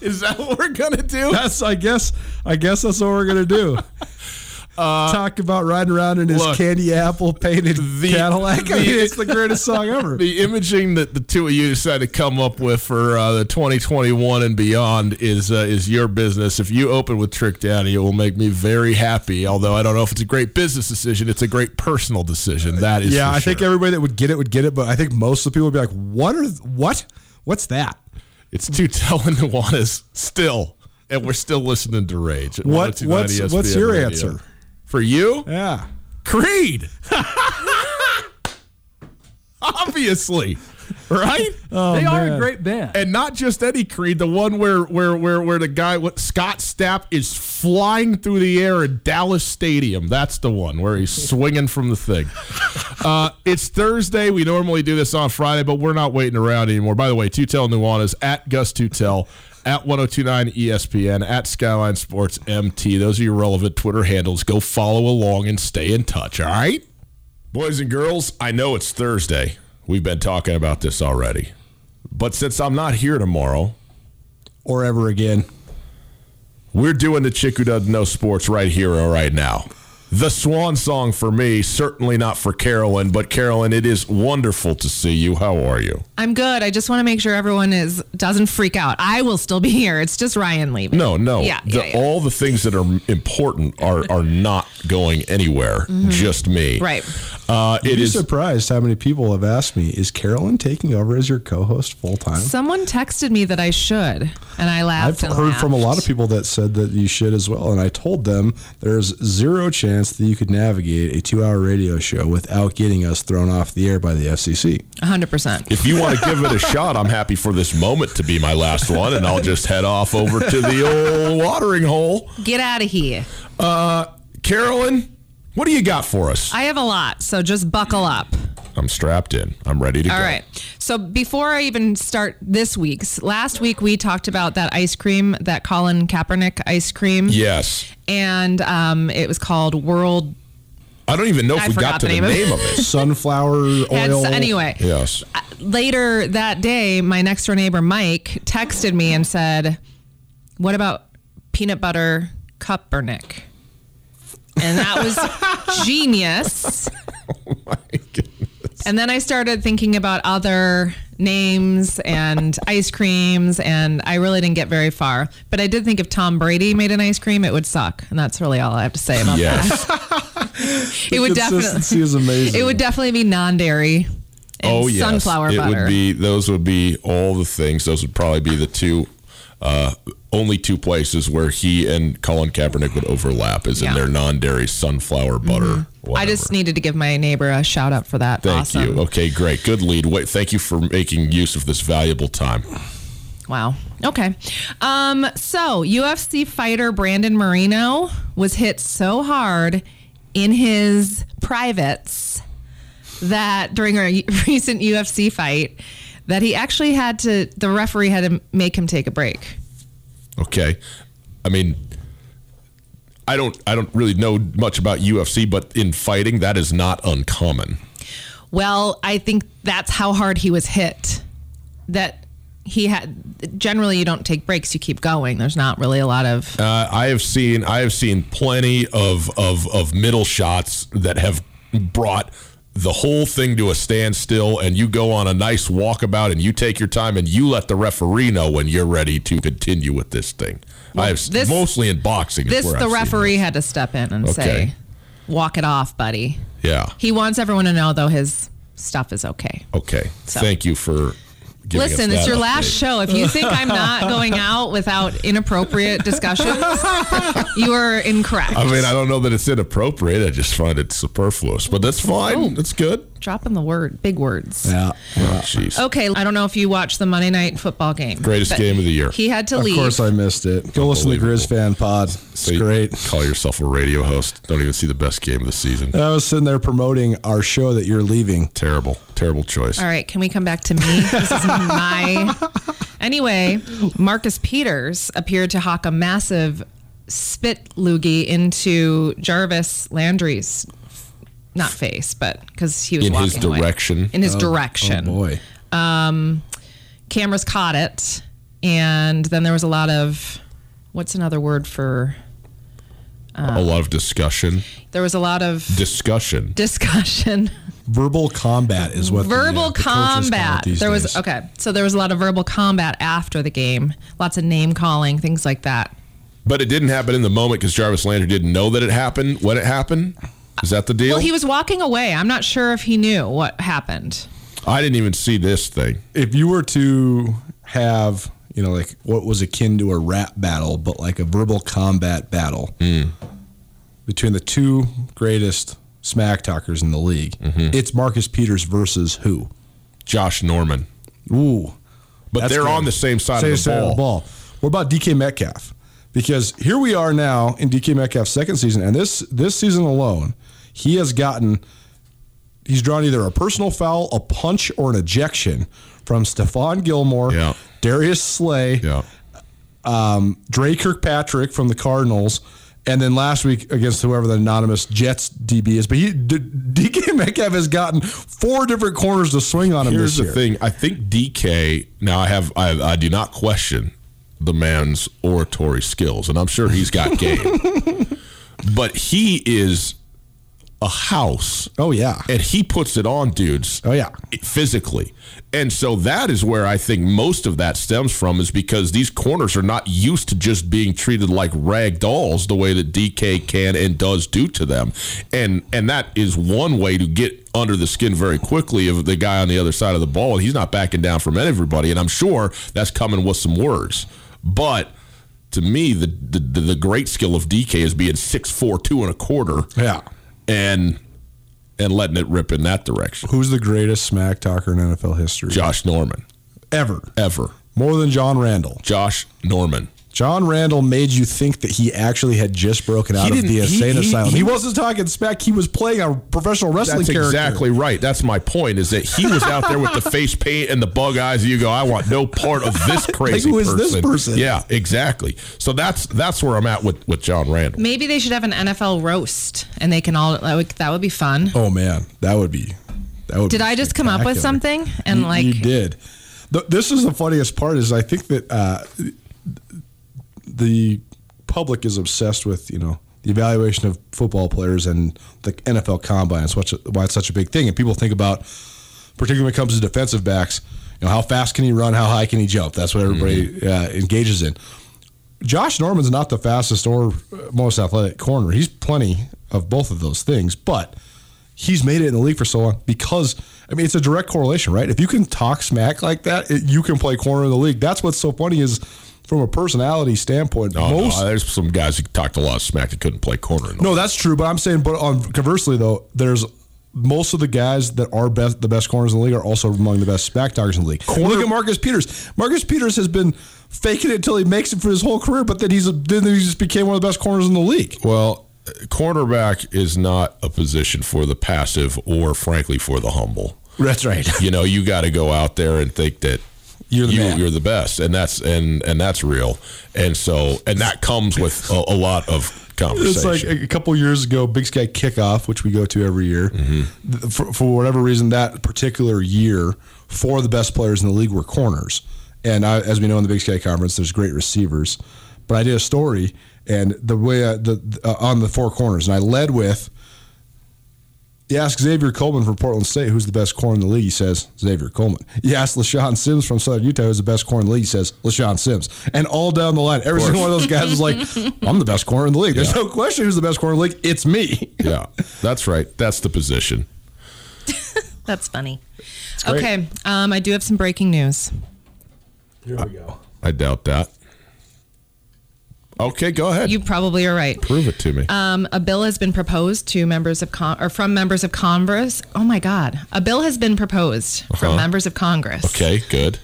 is that what we're gonna do? That's I guess I guess that's what we're gonna do. Talk about riding around in his Uh, look, candy apple painted the- Cadillac. I the- mean, it's the greatest song ever. The imaging that the two of you decided to come up with for uh, the 2021 and beyond is uh, is your business. If you open with Trick Daddy, it will make me very happy. Although I don't know if it's a great business decision, it's a great personal decision. That is, Yeah, I think sure. everybody that would get it would get it, but I think most of the people would be like, "What are what? What's that? It's too telling Nuanez still, and we're still listening to Rage. What oh what's ESPN what's your Radio. answer?" for you? Yeah, Creed. Obviously, right? they are a great band. and not just any Creed, the one where where where where the guy what Scott Stapp is flying through the air at Dallas Stadium. That's the one where he's swinging from the thing. Uh, it's Thursday. We normally do this on Friday, but we're not waiting around anymore. By the way, Tutel Nuanez at Gus Tutel. At 1029 ESPN, at Skyline Sports MT. Those are your relevant Twitter handles. Go follow along and stay in touch, all right? Boys and girls, I know it's Thursday. We've been talking about this already. But since I'm not here tomorrow, or ever again. we're doing the chick who doesn't know sports right here or right now. The swan song for me, certainly not for Carolyn, but Carolyn, it is wonderful to see you. How are you? I'm good. I just want to make sure everyone is doesn't freak out. I will still be here. It's just Ryan leaving. No, no. Yeah, The- yeah, yeah. All the things that are important are are not going anywhere. Just me. Mm-hmm. Right. Uh, You'd it be is. surprised how many people have asked me, "Is Carolyn taking over as your co-host full time?" Someone texted me that I should, and I laughed. I've laughed. and heard from a lot of people that said that you should as well, and I told them there's zero chance that you could navigate a two-hour radio show without getting us thrown off the air by the FCC. 100%. If you want to give it a shot, I'm happy for this moment to be my last one, and I'll just head off over to the old watering hole. Get out of here. Uh, Carolyn, what do you got for us? I have a lot, so just buckle up. I'm strapped in. I'm ready to All go. All right. So before I even start this week's, last week we talked about that ice cream, that Colin Kaepernick ice cream. Yes. And um, it was called World. I don't even know if I we got to the the name of name it. of it. Sunflower oil. anyway, Yes. later that day, my next door neighbor Mike texted me and said, "What about peanut butter Kuppernick?" And that was genius. Oh my goodness. And then I started thinking about other names and ice creams, and I really didn't get very far. But I did think if Tom Brady made an ice cream, it would suck, and that's really all I have to say about Yes. that. It would definitely, is amazing. it would definitely be non-dairy and oh yes. sunflower it butter. would be. Those would be all the things. Those would probably be the two. Uh, only two places where he and Colin Kaepernick would overlap is in Yeah. Mm-hmm. their non-dairy sunflower butter. I just needed to give my neighbor a shout out for that. Thank awesome. you. Okay, great. Good lead. Wait, thank you for making use of this valuable time. Wow. Okay. Um, so UFC fighter Brandon Moreno was hit so hard in his privates that during a recent UFC fight that he actually had to the referee had to make him take a break. Okay. I mean, I don't I don't really know much about UFC, but in fighting, that is not uncommon. Well, I think that's how hard he was hit. That he had generally you don't take breaks, you keep going. There's not really a lot of Uh, I have seen I have seen plenty of, of of middle shots that have brought the whole thing to a standstill, and you go on a nice walkabout, and you take your time, and you let the referee know when you're ready to continue with this thing. I have this- mostly in boxing. this the I've referee had to step in and Okay. say, "Walk it off, buddy." Yeah. He wants everyone to know though his stuff is okay. Okay. So- Thank you for. Listen, it's your last show. If you think I'm not going out without inappropriate discussions, you are incorrect. I mean, I don't know that it's inappropriate. I just find it superfluous, but that's fine. Oh. That's good. Dropping the word, big words. Yeah. Oh, jeez. Okay, I don't know if you watched the Monday night football game. Greatest but game of the year. He had to leave. Of course, I missed it. Go listen to the Grizz fan pod. It's So you great. Call yourself a radio host. Don't even see the best game of the season. I was sitting there promoting our show that you're leaving. Terrible, terrible choice. All right, can we come back to me? This is my. Anyway, Marcus Peters appeared to hawk a massive spit loogie into Jarvis Landry's, not face, but because he was In his walking away. direction. In his Oh direction. boy. Cameras caught it, and then there was a lot of. What's another word for? a lot of discussion. There was a lot of Discussion. discussion. Verbal combat is what the, uh, verbal the coaches call it combat. these There was days. okay. So there was a lot of verbal combat after the game. Lots of name calling, things like that. But it didn't happen in the moment because Jarvis Landry didn't know that it happened when it happened. Is that the deal? Well, he was walking away. I'm not sure if he knew what happened. I didn't even see this thing. If you were to have, you know, like what was akin to a rap battle, but like a verbal combat battle Hmm. between the two greatest smack talkers in the league, Mm-hmm. it's Marcus Peters versus who? Josh Norman. Ooh. But That's they're on the same side Same of the side ball. of the ball. What about DK Metcalf? Because here we are now in DK Metcalf's second season, and this this season alone, he has gotten he's drawn either a personal foul, a punch, or an ejection from Stephon Gilmore, Yeah. Darius Slay, Yeah. Um, Dre Kirkpatrick from the Cardinals, and then last week against whoever the anonymous Jets DB is. But he D- DK Metcalf has gotten four different corners to swing on him Here's this the thing. I think DK. Now I have. I, I do not question the man's oratory skills, and I'm sure he's got game. but he is a house. Oh yeah. and he puts it on dudes. Oh, yeah. physically, and so that is where I think most of that stems from is because these corners are not used to just being treated like rag dolls the way that DK can and does do to them, and and that is one way to get under the skin very quickly of the guy on the other side of the ball. and He's not backing down from everybody, and I'm sure that's coming with some words, but. To me, the, the the great skill of DK is being six four two and a quarter Yeah. And and letting it rip in that direction. Who's the greatest smack talker in NFL history? Josh Norman, Ever. ever. More than John Randle. Josh Norman. John Randle made you think that he actually had just broken out He of the insane he- asylum. He, he- wasn't talking smack. He was playing a professional wrestling That's character. exactly right. That's my point. Is that he was out there with the face paint and the bug eyes. And you go, I want no part of this crazy who is person. this person? Yeah, exactly. So that's that's where I'm at with with John Randle. Maybe they should have an NFL roast, and they can all. That would, that would be fun. Oh man, that would be. That would. Did be I just come up with something and You- like? you did. Th- This is the funniest part. Is I think that uh, the public is obsessed with you know the evaluation of football players and the NFL combine. It's why it's such a big thing, and people think about, particularly when it comes to defensive backs, you know how fast can he run, how high can he jump. That's what everybody uh, engages in. Josh Norman's not the fastest or most athletic corner. He's plenty of both of those things, but he's made it in the league for so long because I mean it's a direct correlation, right? If you can talk smack like that, it, you can play corner in the league. That's what's so funny is from a personality standpoint, oh, No, most no, there's some guys who talked a lot of smack that couldn't play corner. No, that's true. But I'm saying, but on conversely though, there's most of the guys that are best, the best corners in the league are also among the best back talkers in the league. Look at Marcus Peters. Marcus Peters has been faking it until he makes it for his whole career, but then he's then he just became one of the best corners in the league. Well, cornerback is not a position for the passive or, frankly, for the humble. That's right. You know, you got to go out there and think that You're the you, man. You're the best, and that's and and that's real. And so, and that comes with a, a lot of It's like a couple years ago, Big Sky Kickoff, which we go to every year. Mm-hmm. For, for whatever reason, that particular year, four of the best players in the league were corners. And I, as we know in the Big Sky Conference, there's great receivers. But I did a story, and the way I, the uh, on the four corners, and I led with. You ask Xavier Coleman from Portland State who's the best corner in the league. He says Xavier Coleman. You ask LeShaun Sims from Southern Utah who's the best corner in the league. He says LeShaun Sims. And all down the line, every single one of those guys is like, I'm the best corner in the league. There's no question who's the best corner in the league. It's me. yeah, that's right. That's the position. That's funny. Okay, um, I do have some breaking news. Here we go. I doubt that. Okay, go ahead. You probably are right. Prove it to me. Um, a bill has been proposed to members of con- or from members of Congress. Oh my God, a bill has been proposed from Uh-huh. members of Congress okay, good.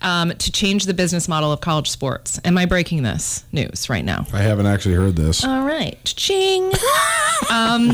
um, to change the business model of college sports. Am I breaking this news right now? I haven't actually heard this. All right, ching. um,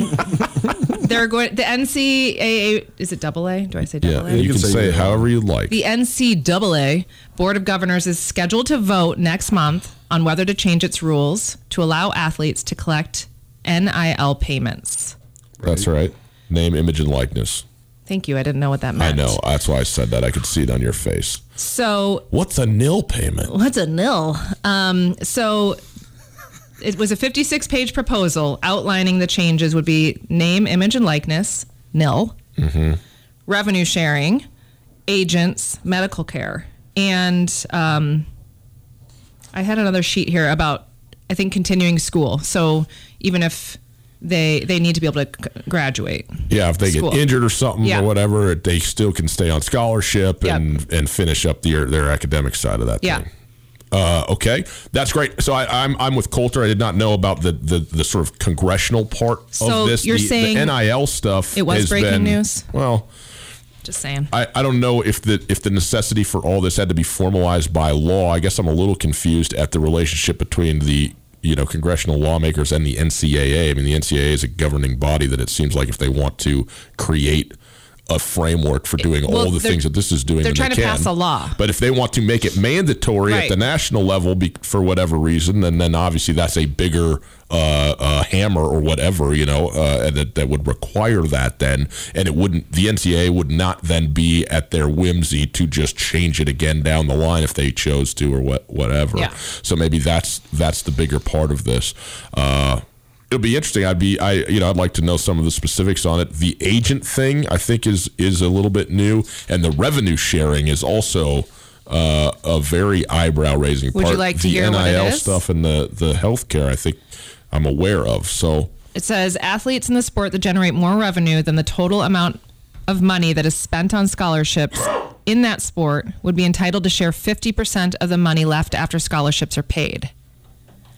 they're going. The NCAA is it double A? Do I say double Yeah, A? you, can, say it however you like. The NCAA Board of Governors is scheduled to vote next month on whether to change its rules to allow athletes to collect NIL payments. That's right. Name, image, and likeness. Thank you. I didn't know what that meant. I know. That's why I said that. I could see it on your face. So What's a nil payment? What's a nil? Um, so it was a 56 page proposal outlining the changes would be name, image, and likeness, nil, revenue sharing, agents, medical care. And um, I had another sheet here about, I think, continuing school. So even if they they need to be able to c- graduate. Yeah, if they School. get injured or something Yeah. or whatever, they still can stay on scholarship Yep. and and finish up their their academic side of that Yeah. thing. Uh, okay, that's great. So I, I'm I'm with Colter. I did not know about the the, the sort of congressional part So of this. you're the, saying the NIL stuff. it was breaking been- news? Well, Just saying. I, I don't know if the if the necessity for all this had to be formalized by law. I guess I'm a little confused at the relationship between the you know congressional lawmakers and the NCAA. I mean, the NCAA is a governing body that it seems like if they want to create a framework for doing Well, all the things that this is doing, they're trying they to can. pass a law. But if they want to make it mandatory Right. at the national level be, for whatever reason, then then obviously that's a bigger uh, uh, hammer or whatever you know uh, that that would require that then, and it wouldn't. The NCAA would not then be at their whimsy to just change it again down the line if they chose to or what whatever. Yeah. So maybe that's that's the bigger part of this. Uh, It'll be interesting. I'd be, I, you know, I'd like to know some of the specifics on it. The agent thing, I think, is is a little bit new, and the revenue sharing is also uh, a very eyebrow raising Would you like to the hear NIL what it is? stuff and the the healthcare, I think, I'm aware of. So It says athletes in the sport that generate more revenue than the total amount of money that is spent on scholarships in that sport would be entitled to share 50% of the money left after scholarships are paid.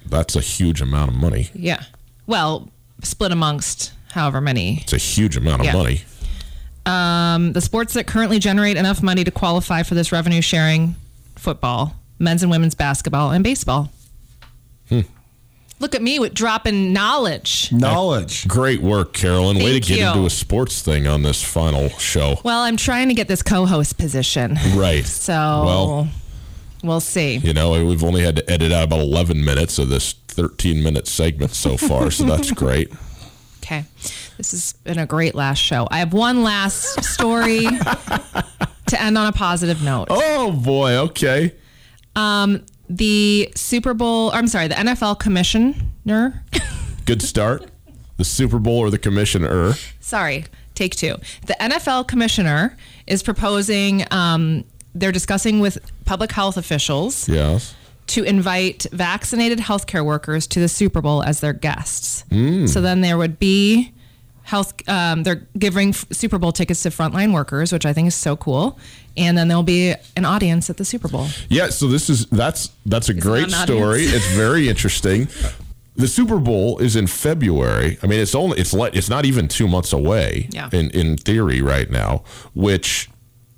that's a huge amount of money. Yeah. Well, split amongst however many. It's a huge amount of Yeah. money. Um, the sports that currently generate enough money to qualify for this revenue sharing football, men's and women's basketball, and baseball. Hmm. Look at me with dropping knowledge. Knowledge. Great work, Carolyn. Way to Thank get you. into a sports thing on this final show. Well, I'm trying to get this co host position. Right. So Well, we'll see. You know, we've only had to edit out about 11 minutes of this 13 minute segment so far, so that's great. Okay. This has been a great last show. I have one last story to end on a positive note. Oh boy, okay. Um, the Super Bowl, I'm sorry, the NFL commissioner, Good start. The Super Bowl or the commissioner. sorry, take two. The NFL commissioner is proposing, um, they're discussing with public health officials Yes. To invite vaccinated healthcare workers to the Super Bowl as their guests. Mm. So then there would be health. Um, they're giving f- Super Bowl tickets to frontline workers, which I think is so cool. And then there'll be an audience at the Super Bowl. Yeah, so this is that's that's a great story. audience? It's very interesting. the Super Bowl is in February. I mean, it's only it's le- it's not even two months away. Yeah. In in theory, right now, which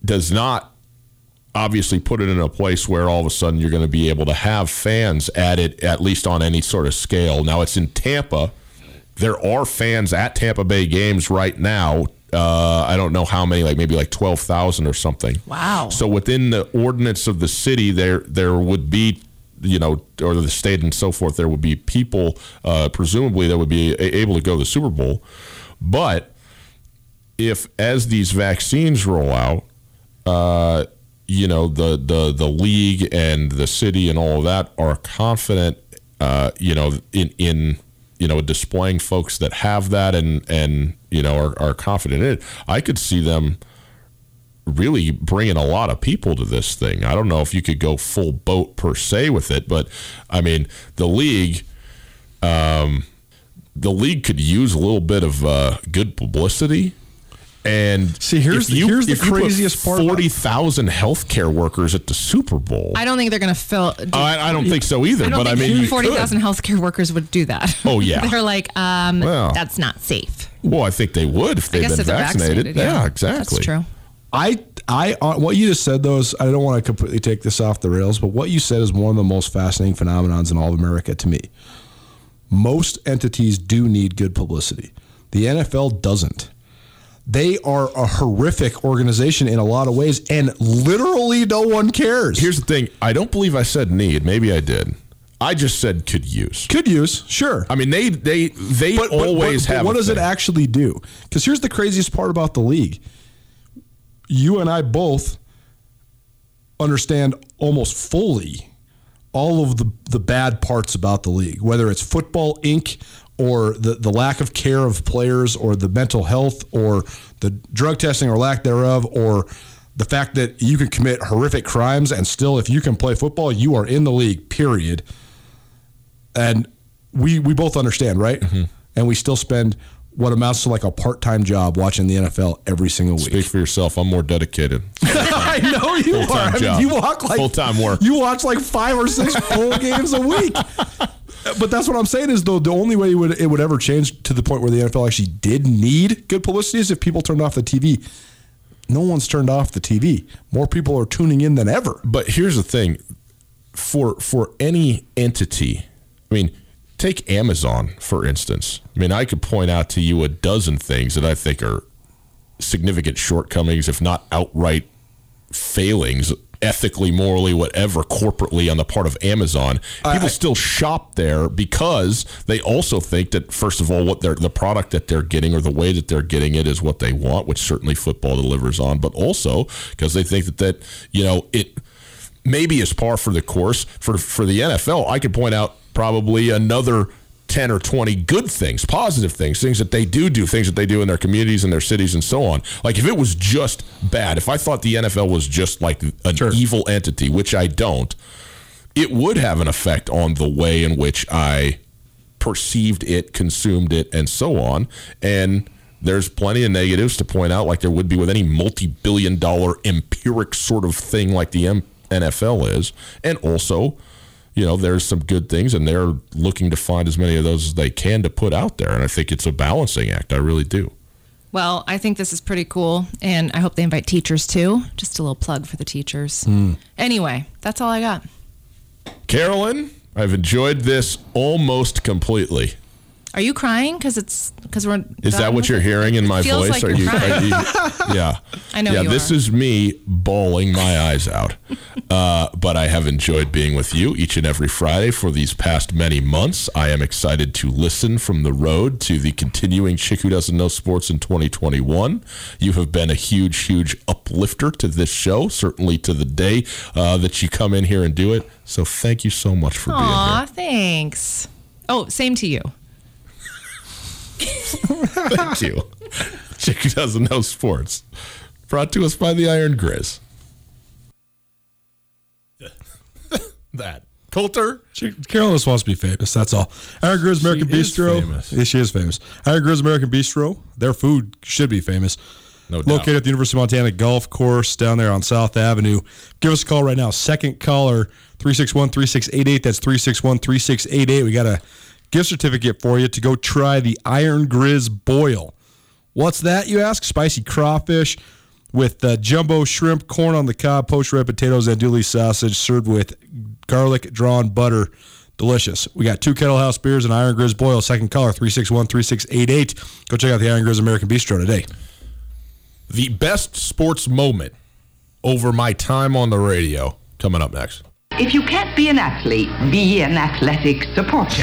does not obviously put it in a place where all of a sudden you're going to be able to have fans at it at least on any sort of scale. Now it's in Tampa. There are fans at Tampa Bay games right now. Uh, I don't know how many, like maybe like twelve thousand or something. Wow. So within the ordinance of the city, there there would be, you know, or the state and so forth, there would be people, uh, presumably, that would be a- able to go to the Super Bowl. But if as these vaccines roll out, uh, you know, the the the league and the city and all of that are confident, uh, you know, in in you know displaying folks that have that and and you know are, are confident in it. I could see them really bringing a lot of people to this thing. I don't know if you could go full boat per se with it, but I mean, the league, um, the league could use a little bit of uh, good publicity. And See, here's if the- here's the if you put craziest part Forty thousand healthcare workers at the Super Bowl. I don't think they're going to fill. Oh, I, I don't think so either. I don't but I mean, you forty could. thousand healthcare workers would do that. Oh, yeah. they're like, um, Well. that's not safe. Well, I think they would if they've been if vaccinated. vaccinated, Yeah, yeah, exactly. That's true. I, I, uh, what you just said though is I don't want to completely take this off the rails, but what you said is one of the most fascinating phenomenons in all of America to me. Most entities do need good publicity. The NFL doesn't. They are a horrific organization in a lot of ways, and literally no one cares. Here's the thing: I don't believe I said need. Maybe I did. I just said could use. Could use, sure. I mean, they they they But- always but- but have. What does it actually do? Because here's the craziest part about the league. You and I both understand almost fully all of the, the bad parts about the league, whether it's football inc. or the, the lack of care of players or the mental health or the drug testing or lack thereof or the fact that you can commit horrific crimes and still if you can play football, you are in the league, period and we we both understand, right? Mm-hmm. And we still spend what amounts to like a part time job watching the NFL every single week. Speak for yourself. I'm more dedicated. I know you are. Full-time I mean, you walk like Full-time work. You watch like five or six full games a week. But that's what I'm saying is though the only way it would it would ever change to the point where the NFL actually did need good publicity is if people turned off the TV. No one's turned off the TV. More people are tuning in than ever. But here's the thing: for for any entity, I mean, take Amazon for instance. I mean, I could point out to you a dozen things that I think are significant shortcomings, if not outright failings, ethically, morally, whatever, corporately on the part of Amazon. Uh, people still shop there because they also think that first of all, what they're the product that they're getting or the way that they're getting it is what they want, which certainly football delivers on, but also because they think that that you know it maybe is par for the course for for the NFL. I could point out probably another 10 or 20 good things, positive things, things that they do do, things that they do in their communities and their cities and so on. Like if it was just bad, if I thought the NFL was just like an evil entity, which I don't, it would have an effect on the way in which I perceived it, consumed it, and so on. And there's plenty of negatives to point out, like there would be with any multi billion dollar empiric sort of thing like the M- NFL is. And also, you know, there's some good things, and they're looking to find as many of those as they can to put out there. And I think it's a balancing act. I really do. Well, I think this is pretty cool, and I hope they invite teachers too. Just a little plug for the teachers. Hmm. Anyway, that's all I got. Carolyn, I've enjoyed this almost completely. Are you crying because it's because we're? Is that what you're hearing in my voice? like are, you, are you? Yeah. I know Yeah, this are. is me bawling my eyes out. Uh, but I have enjoyed being with you each and every Friday for these past many months. I am excited to listen from the road to the continuing Chick Who Doesn't Know Sports in 2021. You have been a huge, huge uplifter to this show, certainly to the day uh, that you come in here and do it. So thank you so much for being here. Aw, thanks. Oh, same to you. Thank you. Chick Who Doesn't Know Sports. Brought to us by the Iron Grizz. that. Colter? She, Carolyn just wants to be famous. That's all. Iron Grizz American is Bistro. famous. Yeah, she is famous. Iron Grizz American Bistro. Their food should be famous. No doubt. Located at the University of Montana Golf Course down there on South Avenue. Give us a call right now. Second caller 361 3688. That's 361 3688. We got to gift certificate for you to go try the Iron Grizz Boil. What's that, you ask? Spicy crawfish with uh, jumbo shrimp, corn on the cob, poached red potatoes, and andouille sausage served with garlic drawn butter. Delicious. We got two Kettle House beers and Iron Grizz Boil, second color, 361 3688. Go check out the Iron Grizz American Bistro today. The best sports moment over my time on the radio coming up next. If you can't be an athlete, be an athletic supporter.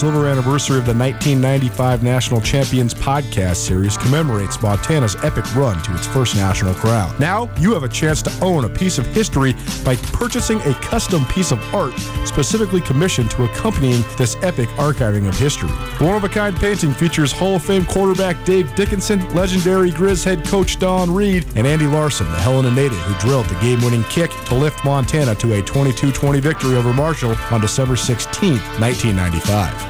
Silver anniversary of the 1995 National Champions podcast series, commemorates Montana's epic run to its first national crown. Now, you have a chance to own a piece of history by purchasing a custom piece of art specifically commissioned to accompanying this epic archiving of history. The one of a kind painting features Hall of Fame quarterback Dave Dickenson, legendary Grizz head coach Don Read, and Andy Larson, the Helena native who drilled the game winning kick to lift Montana to a 22 20 victory over Marshall on December 16, 1995.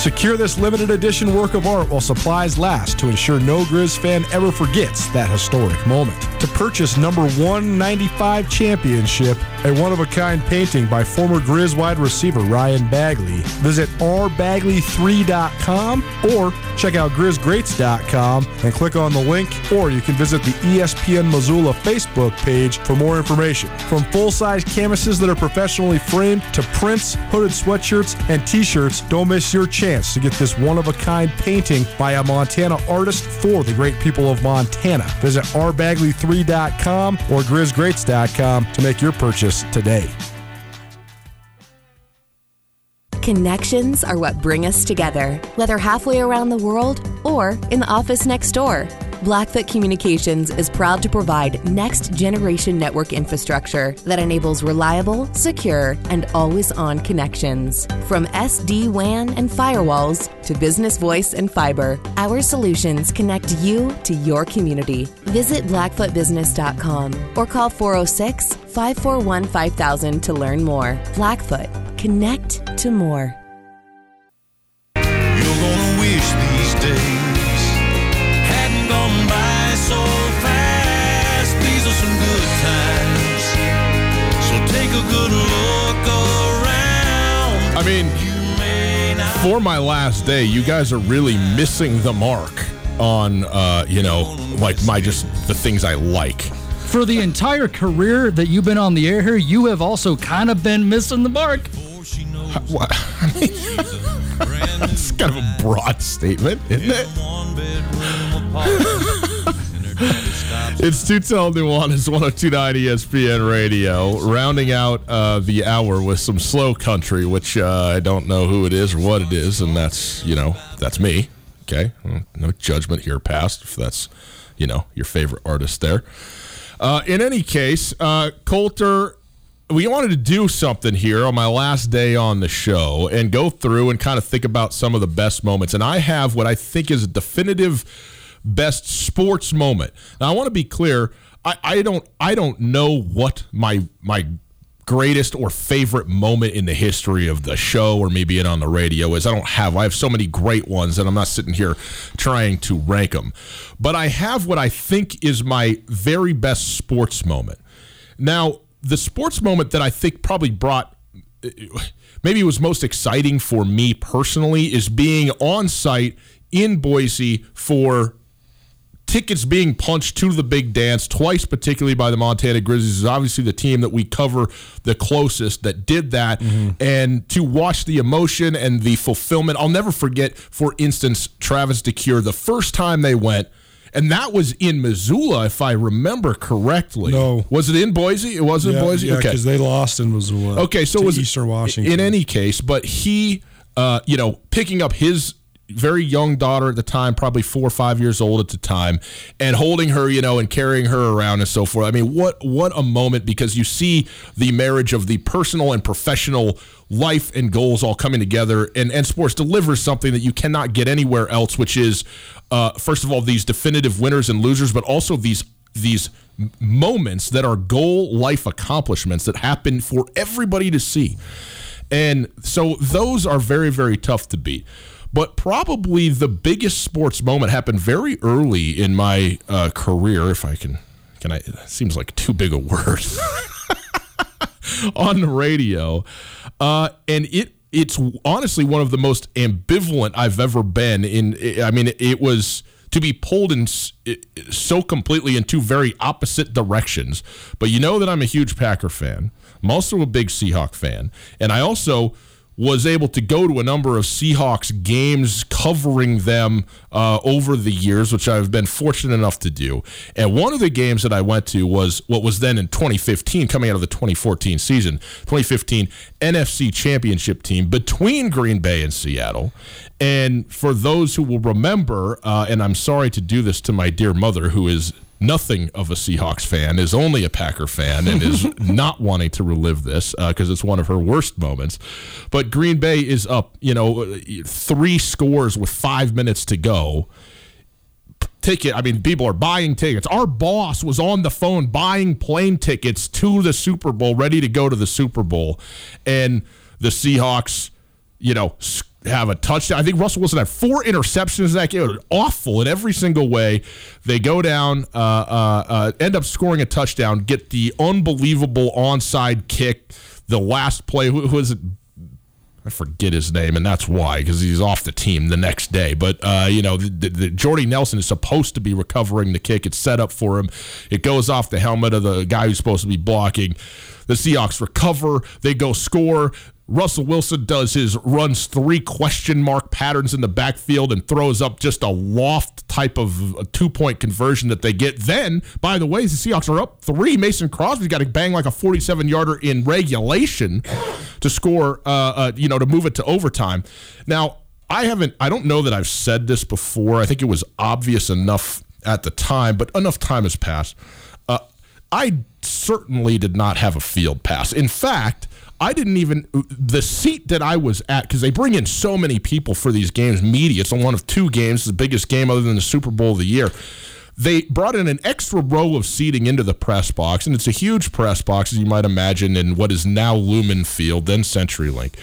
Secure this limited edition work of art while supplies last to ensure no Grizz fan ever forgets that historic moment. To purchase number 195 championship, a one of a kind painting by former Grizz wide receiver Ryan Bagley, visit rbagley3.com or check out grizzgreats.com and click on the link, or you can visit the ESPN Missoula Facebook page for more information. From full size canvases that are professionally framed to prints, hooded sweatshirts, and t shirts, don't miss your chance to get this one of a kind painting by a Montana artist for the great people of Montana. Visit rbagley3.com or grizzgreats.com to make your purchase today. Connections are what bring us together, whether halfway around the world or in the office next door. Blackfoot Communications is proud to provide next generation network infrastructure that enables reliable, secure, and always on connections. From SD WAN and firewalls to business voice and fiber, our solutions connect you to your community. Visit blackfootbusiness.com or call 406 541 5000 to learn more. Blackfoot, connect to more. Mean, for my last day, you guys are really missing the mark on, uh, you know, like my just the things I like. For the entire career that you've been on the air here, you have also kind of been missing the mark. What? That's kind of a broad statement, isn't it? It's Tutel Nuanez, 1029 ESPN Radio, rounding out uh, the hour with some slow country, which uh, I don't know who it is or what it is, and that's, you know, that's me. Okay? No judgment here passed if that's, you know, your favorite artist there. Uh, in any case, uh, Colter, we wanted to do something here on my last day on the show and go through and kind of think about some of the best moments. And I have what I think is a definitive best sports moment. Now, I want to be clear. I, I don't I don't know what my my greatest or favorite moment in the history of the show or maybe it on the radio is. I don't have. I have so many great ones and I'm not sitting here trying to rank them. But I have what I think is my very best sports moment. Now, the sports moment that I think probably brought maybe was most exciting for me personally is being on site in Boise for tickets being punched to the big dance twice, particularly by the Montana Grizzlies, is obviously the team that we cover the closest that did that. And to watch the emotion and the fulfillment, I'll never forget, for instance, Travis DeCuire, the first time they went. And that was in Missoula, if I remember correctly. No. Was it in Boise? It was in Yeah, Boise? yeah, okay. because they lost in Missoula. Okay, so it was Eastern Washington. In any case, but he, uh, you know, picking up his very young daughter at the time, probably four or five years old at the time, and holding her, you know, and carrying her around and so forth. I mean, what what a moment because you see the marriage of the personal and professional life and goals all coming together, and and sports delivers something that you cannot get anywhere else, which is, uh, first of all, these definitive winners and losers, but also these these moments that are goal life accomplishments that happen for everybody to see. And so those are very, very tough to beat. But probably the biggest sports moment happened very early in my uh, career, if I can. Can I? It seems like too big a word on the radio, uh, and it it's honestly one of the most ambivalent I've ever been in. I mean, it was to be pulled in so completely in two very opposite directions. But you know that I'm a huge Packer fan. I'm also a big Seahawk fan, and I also was able to go to a number of Seahawks games covering them uh, over the years, which I've been fortunate enough to do. And one of the games that I went to was what was then in 2015, coming out of the 2014 season, 2015 NFC Championship team between Green Bay and Seattle. And for those who will remember, uh, and I'm sorry to do this to my dear mother, who is nothing of a Seahawks fan, is only a Packer fan, and is not wanting to relive this uh, because it's one of her worst moments. But Green Bay is up, you know, three scores with five minutes to go. Ticket, I mean, people are buying tickets. Our boss was on the phone buying plane tickets to the Super Bowl, ready to go to the Super Bowl. And the Seahawks, you know, have a touchdown. I think Russell Wilson had four interceptions that game. Awful in every single way. They go down, uh, uh, uh, end up scoring a touchdown, get the unbelievable onside kick. The last play, who, who was it? I forget his name, and that's why because he's off the team the next day. But uh, you know, the, the Jordy Nelson is supposed to be recovering the kick. It's set up for him. It goes off the helmet of the guy who's supposed to be blocking. The Seahawks recover. They go score. Russell Wilson does his runs three question mark patterns in the backfield and throws up just a loft type of two point conversion that they get. Then, by the way, the Seahawks are up three. Mason Crosby's got to bang like a 47 yarder in regulation to score, uh, uh, you know, to move it to overtime. Now, I haven't, I don't know that I've said this before. I think it was obvious enough at the time, but enough time has passed. Uh, I certainly did not have a field pass. In fact, I didn't even the seat that I was at because they bring in so many people for these games. Media, it's one of two games, the biggest game other than the Super Bowl of the year. They brought in an extra row of seating into the press box, and it's a huge press box, as you might imagine, in what is now Lumen Field, then CenturyLink.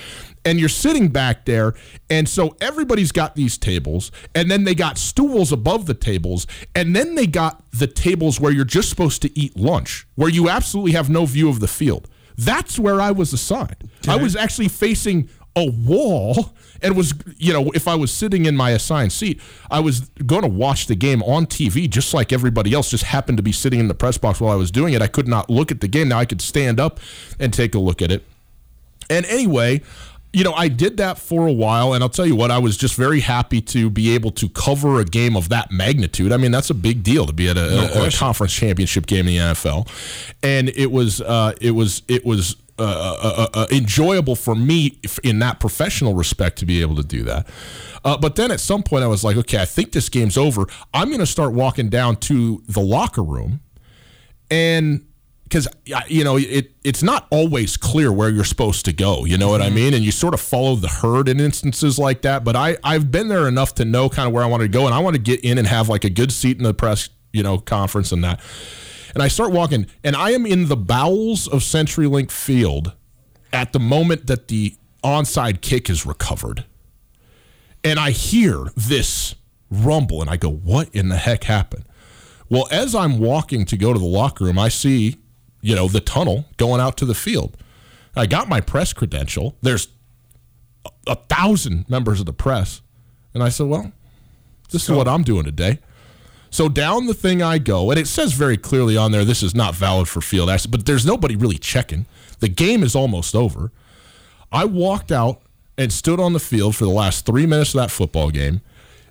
And you're sitting back there, and so everybody's got these tables, and then they got stools above the tables, and then they got the tables where you're just supposed to eat lunch, where you absolutely have no view of the field. That's where I was assigned. I was actually facing a wall and was, you know, if I was sitting in my assigned seat, I was going to watch the game on TV just like everybody else, just happened to be sitting in the press box while I was doing it. I could not look at the game. Now I could stand up and take a look at it. And anyway, you know, I did that for a while, and I'll tell you what, I was just very happy to be able to cover a game of that magnitude. I mean, that's a big deal to be at a, a- a conference championship game in the NFL, and it was, uh, it was, it was. Uh, uh, uh, uh, enjoyable for me in that professional respect to be able to do that. Uh, but then at some point, I was like, okay, I think this game's over. I'm going to start walking down to the locker room and because you know it it's not always clear where you're supposed to go you know what i mm-hmm. mean? And you sort of follow the herd in instances like that but i i've been there enough to know kind of where i want to go and i want to get in and have like a good seat in the press you know conference and that. And i start walking and i am in the bowels of centurylink field at the moment that the onside kick is recovered. And i hear this rumble and i go what in the heck happened? Well, as I'm walking to go to the locker room, I see, you know, the tunnel going out to the field. I got my press credential. There's a, a thousand members of the press. And I said, well, this is what I'm doing today. So down the thing I go, and it says very clearly on there, this is not valid for field access, but there's nobody really checking. The game is almost over. I walked out and stood on the field for the last three minutes of that football game.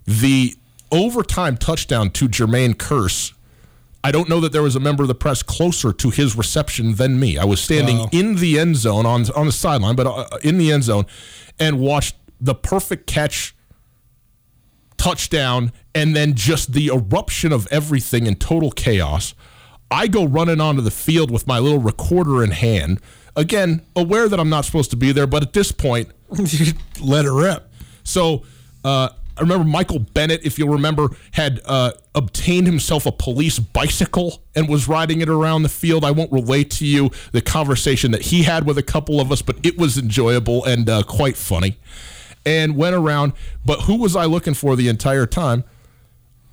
The overtime touchdown to Jermaine Kearse. I don't know that there was a member of the press closer to his reception than me. I was standing Wow. in the end zone on on the sideline, but uh, in the end zone, and watched the perfect catch touchdown and then just the eruption of everything in total chaos. I go running onto the field with my little recorder in hand. Again, aware that I'm not supposed to be there, but at this point, Let it rip. so uh, I remember Michael Bennett, if you'll remember, had uh, obtained himself a police bicycle and was riding it around the field. I won't relate to you the conversation that he had with a couple of us, but it was enjoyable and uh, quite funny. And went around, but who was I looking for the entire time?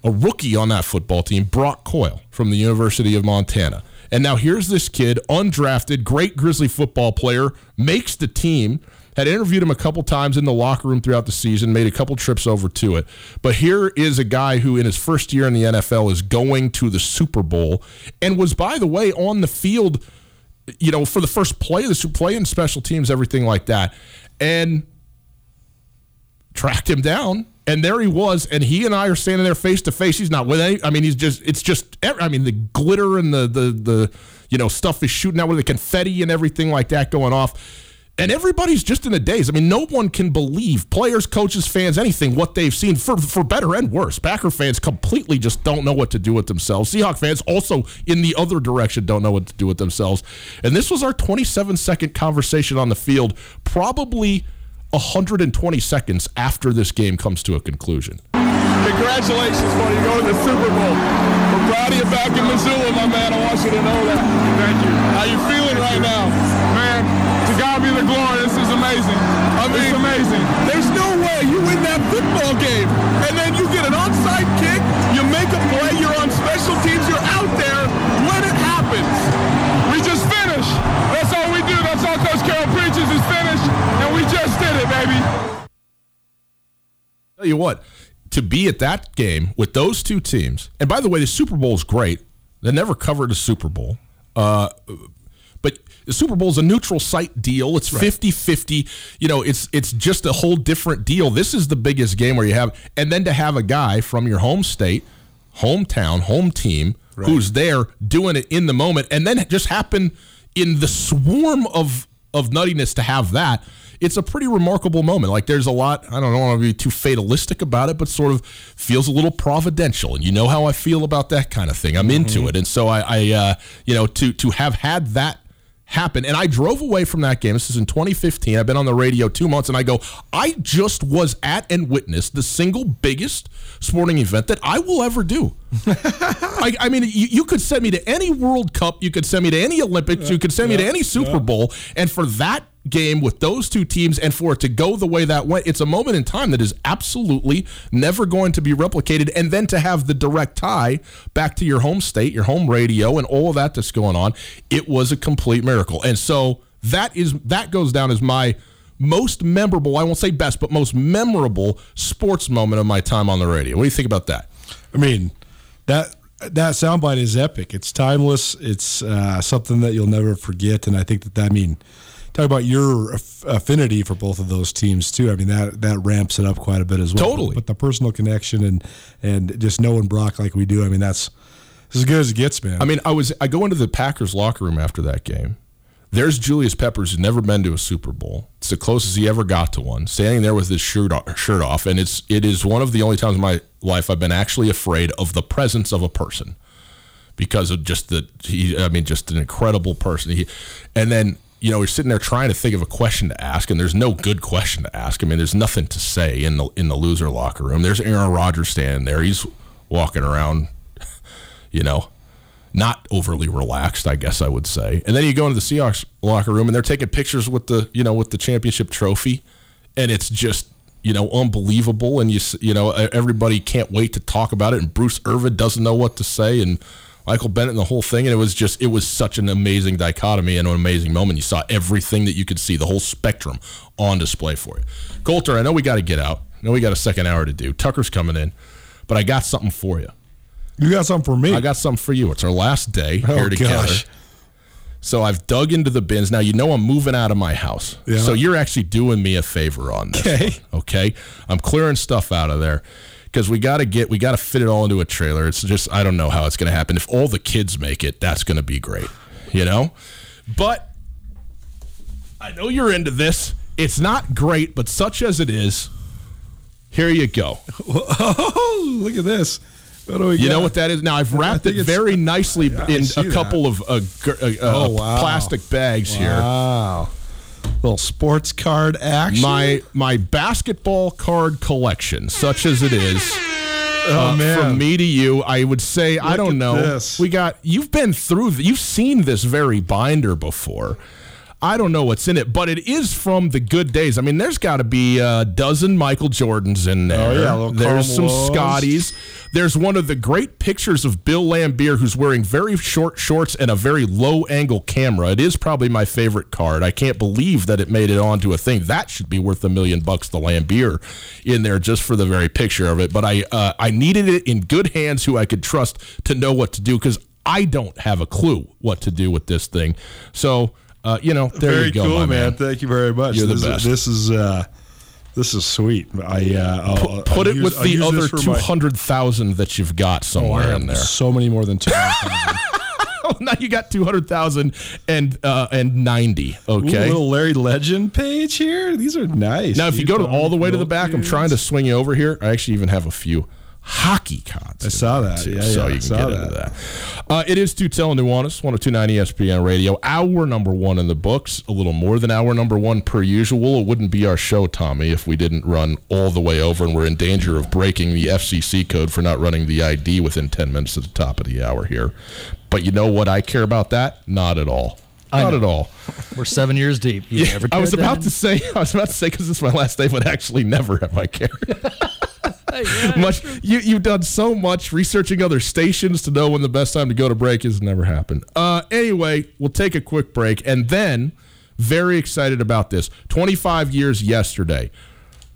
A rookie on that football team, Brock Coyle from the University of Montana. And now here's this kid, undrafted, great Grizzly football player, makes the team. Had interviewed him a couple times in the locker room throughout the season, made a couple trips over to it. But here is a guy who, in his first year in the NFL, is going to the Super Bowl and was, by the way, on the field, you know, for the first play, the super play in special teams, everything like that. And tracked him down and there he was and he and i are standing there face to face he's not with any i mean he's just it's just i mean the glitter and the the the you know stuff is shooting out with the confetti and everything like that going off and everybody's just in a daze. I mean, no one can believe players, coaches, fans, anything what they've seen for for better and worse. Packer fans completely just don't know what to do with themselves. Seahawk fans also in the other direction don't know what to do with themselves. And this was our 27 second conversation on the field, probably 120 seconds after this game comes to a conclusion. Congratulations, buddy. You're going to the Super Bowl. We're proud of you back in Missoula, my man. I want you to know that. Thank you. How you feeling right now? Football game and then you get an onside kick, you make a play, you're on special teams, you're out there when it happens. We just finished. That's all we do. That's all Coach Carroll preaches is finish, and we just did it, baby. Tell you what, to be at that game with those two teams, and by the way, the Super Bowl is great. They never covered a Super Bowl. Uh, the Super Bowl is a neutral site deal. It's 50-50. You know, it's it's just a whole different deal. This is the biggest game where you have and then to have a guy from your home state, hometown, home team who's there doing it in the moment and then it just happen in the swarm of of nuttiness to have that. It's a pretty remarkable moment. Like there's a lot. I don't want to be too fatalistic about it, but sort of feels a little providential. And you know how I feel about that kind of thing. I'm into it, and so I, I uh, you know, to to have had that happen. And I drove away from that game. This is in 2015. I've been on the radio two months, and I go, I just was at and witnessed the single biggest sporting event that I will ever do. I, I mean, you, you could send me to any World Cup, you could send me to any Olympics, you could send me to any Super. Bowl, and for that game with those two teams and for it to go the way that went, it's a moment in time that is absolutely never going to be replicated. And then to have the direct tie back to your home state, your home radio, and all of that that's going on, it was a complete miracle. And so that is that goes down as my most memorable, I won't say best, but most memorable sports moment of my time on the radio. What do you think about that? I mean, that that soundbite is epic. It's timeless. It's uh, something that you'll never forget. And I think that that I mean, talk about your affinity for both of those teams too. I mean that that ramps it up quite a bit as well. Totally. But the personal connection and and just knowing Brock like we do. I mean that's as good as it gets, man. I mean, I was I go into the Packers locker room after that game. There's Julius Peppers, who's never been to a Super Bowl. It's the closest he ever got to one, standing there with his shirt off, shirt off, and it's it is one of the only times in my life I've been actually afraid of the presence of a person because of just the he. I mean, just an incredible person. He, and then you know, you're sitting there trying to think of a question to ask, and there's no good question to ask. I mean, there's nothing to say in the in the loser locker room. There's Aaron Rodgers standing there. He's walking around, you know, not overly relaxed, I guess I would say. And then you go into the Seahawks locker room, and they're taking pictures with the you know with the championship trophy, and it's just you know unbelievable. And you you know everybody can't wait to talk about it. And Bruce Irvin doesn't know what to say, and Michael Bennett and the whole thing. And it was just it was such an amazing dichotomy and an amazing moment. You saw everything that you could see, the whole spectrum on display for you. Colter, I know we got to get out. I know we got a second hour to do. Tucker's coming in, but I got something for you. you got something for me. I got something for you. It's our last day Oh, here together. gosh. So I've dug into the bins. Now you know I'm moving out of my house. Yeah. So you're actually doing me a favor on this. Okay. one, okay. I'm clearing stuff out of there because we got to get we got to fit it all into a trailer. It's just I don't know how it's going to happen. If all the kids make it, that's going to be great. You know. But I know you're into this. It's not great, but such as it is, here you go. oh, look at this. What do we You got? know what that is? Now I've wrapped it very nicely I in a that. couple of uh, uh, uh, Oh, wow. plastic bags here. Wow. Little sports card action. My my basketball card collection, such as it is. Oh, uh, man. From me to you, I would say I don't know. this. We got you've been through, you've seen this very binder before. I don't know what's in it, but it is from the good days. I mean, there's got to be a dozen Michael Jordans in there. Oh, yeah, there's some Scotties. There's one of the great pictures of Bill Laimbeer, who's wearing very short shorts and a very low angle camera. It is probably my favorite card. I can't believe that it made it onto a thing. That should be worth a million bucks. The Lambier in there just for the very picture of it. But I uh, I needed it in good hands, who I could trust to know what to do because I don't have a clue what to do with this thing. So. Uh, you know, there very you go, cool, my man. Thank you very much. You're the this, best. Is, this is uh, this is sweet. I uh, I'll, Put, I'll it use- with I'll the other two hundred thousand my- that you've got Oh, somewhere have in there. So many more than two hundred Oh, now you got two hundred thousand and uh, and ninety. Okay. little Larry Legend page here. These are nice. now, if you These go to all the way to the back, I'm trying to swing you over here. I actually even have a few hockey cards. I saw that. too, Yeah, so yeah, you can saw get into that. Uh, it is Tutela Nuanez, 1029 ESPN Radio. Hour number one in the books. A little more than hour number one per usual. It wouldn't be our show, Tommy, if we didn't run all the way over and we're in danger of breaking the FCC code for not running the ID within 10 minutes at the top of the hour here. But you know what I care about that? Not at all. I Not know. at all. We're seven years deep. You Yeah, never I was about then? to say, I was about to say because it's my last day, but actually, never have I cared. much you you've done so much researching other stations to know when the best time to go to break is. Never happened. Uh, anyway, we'll take a quick break and then very excited about this. Twenty five years yesterday,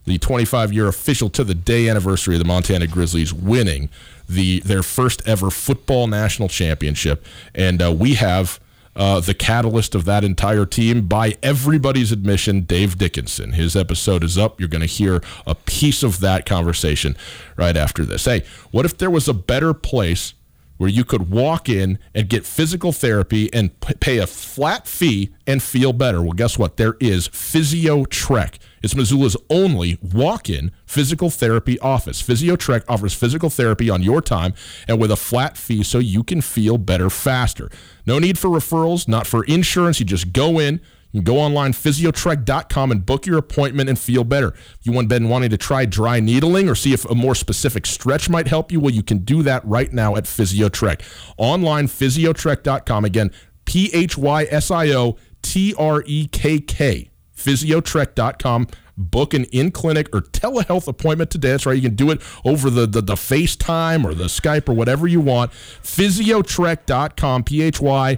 the 25 year official to the day anniversary of the Montana Grizzlies winning the their first ever football national championship, and uh, we have. Uh, the catalyst of that entire team, by everybody's admission, Dave Dickenson. His episode is up. You're going to hear a piece of that conversation right after this. Hey, what if there was a better place where you could walk in and get physical therapy and p- pay a flat fee and feel better. Well, guess what? There is PhysioTrek. It's Missoula's only walk-in physical therapy office. PhysioTrek offers physical therapy on your time and with a flat fee so you can feel better faster. No need for referrals, not for insurance. You just go in, you go online, physiotrek.com, and book your appointment and feel better. If you want been wanting to try dry needling or see if a more specific stretch might help you, well, you can do that right now at Physiotrek. Online, physiotrek.com. Again, P H Y S I O T R E K K. Physiotrek.com. Book an in clinic or telehealth appointment today. That's right. You can do it over the, the, the FaceTime or the Skype or whatever you want. Physiotrek.com. P H Y.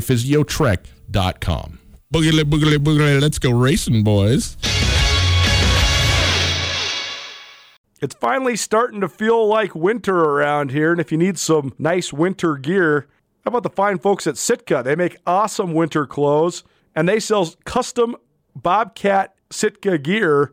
Physiotrek.com. Boogly, boogly, boogly. Let's go racing, boys. It's finally starting to feel like winter around here, and if you need some nice winter gear, how about the fine folks at Sitka? They make awesome winter clothes, and they sell custom Bobcat Sitka gear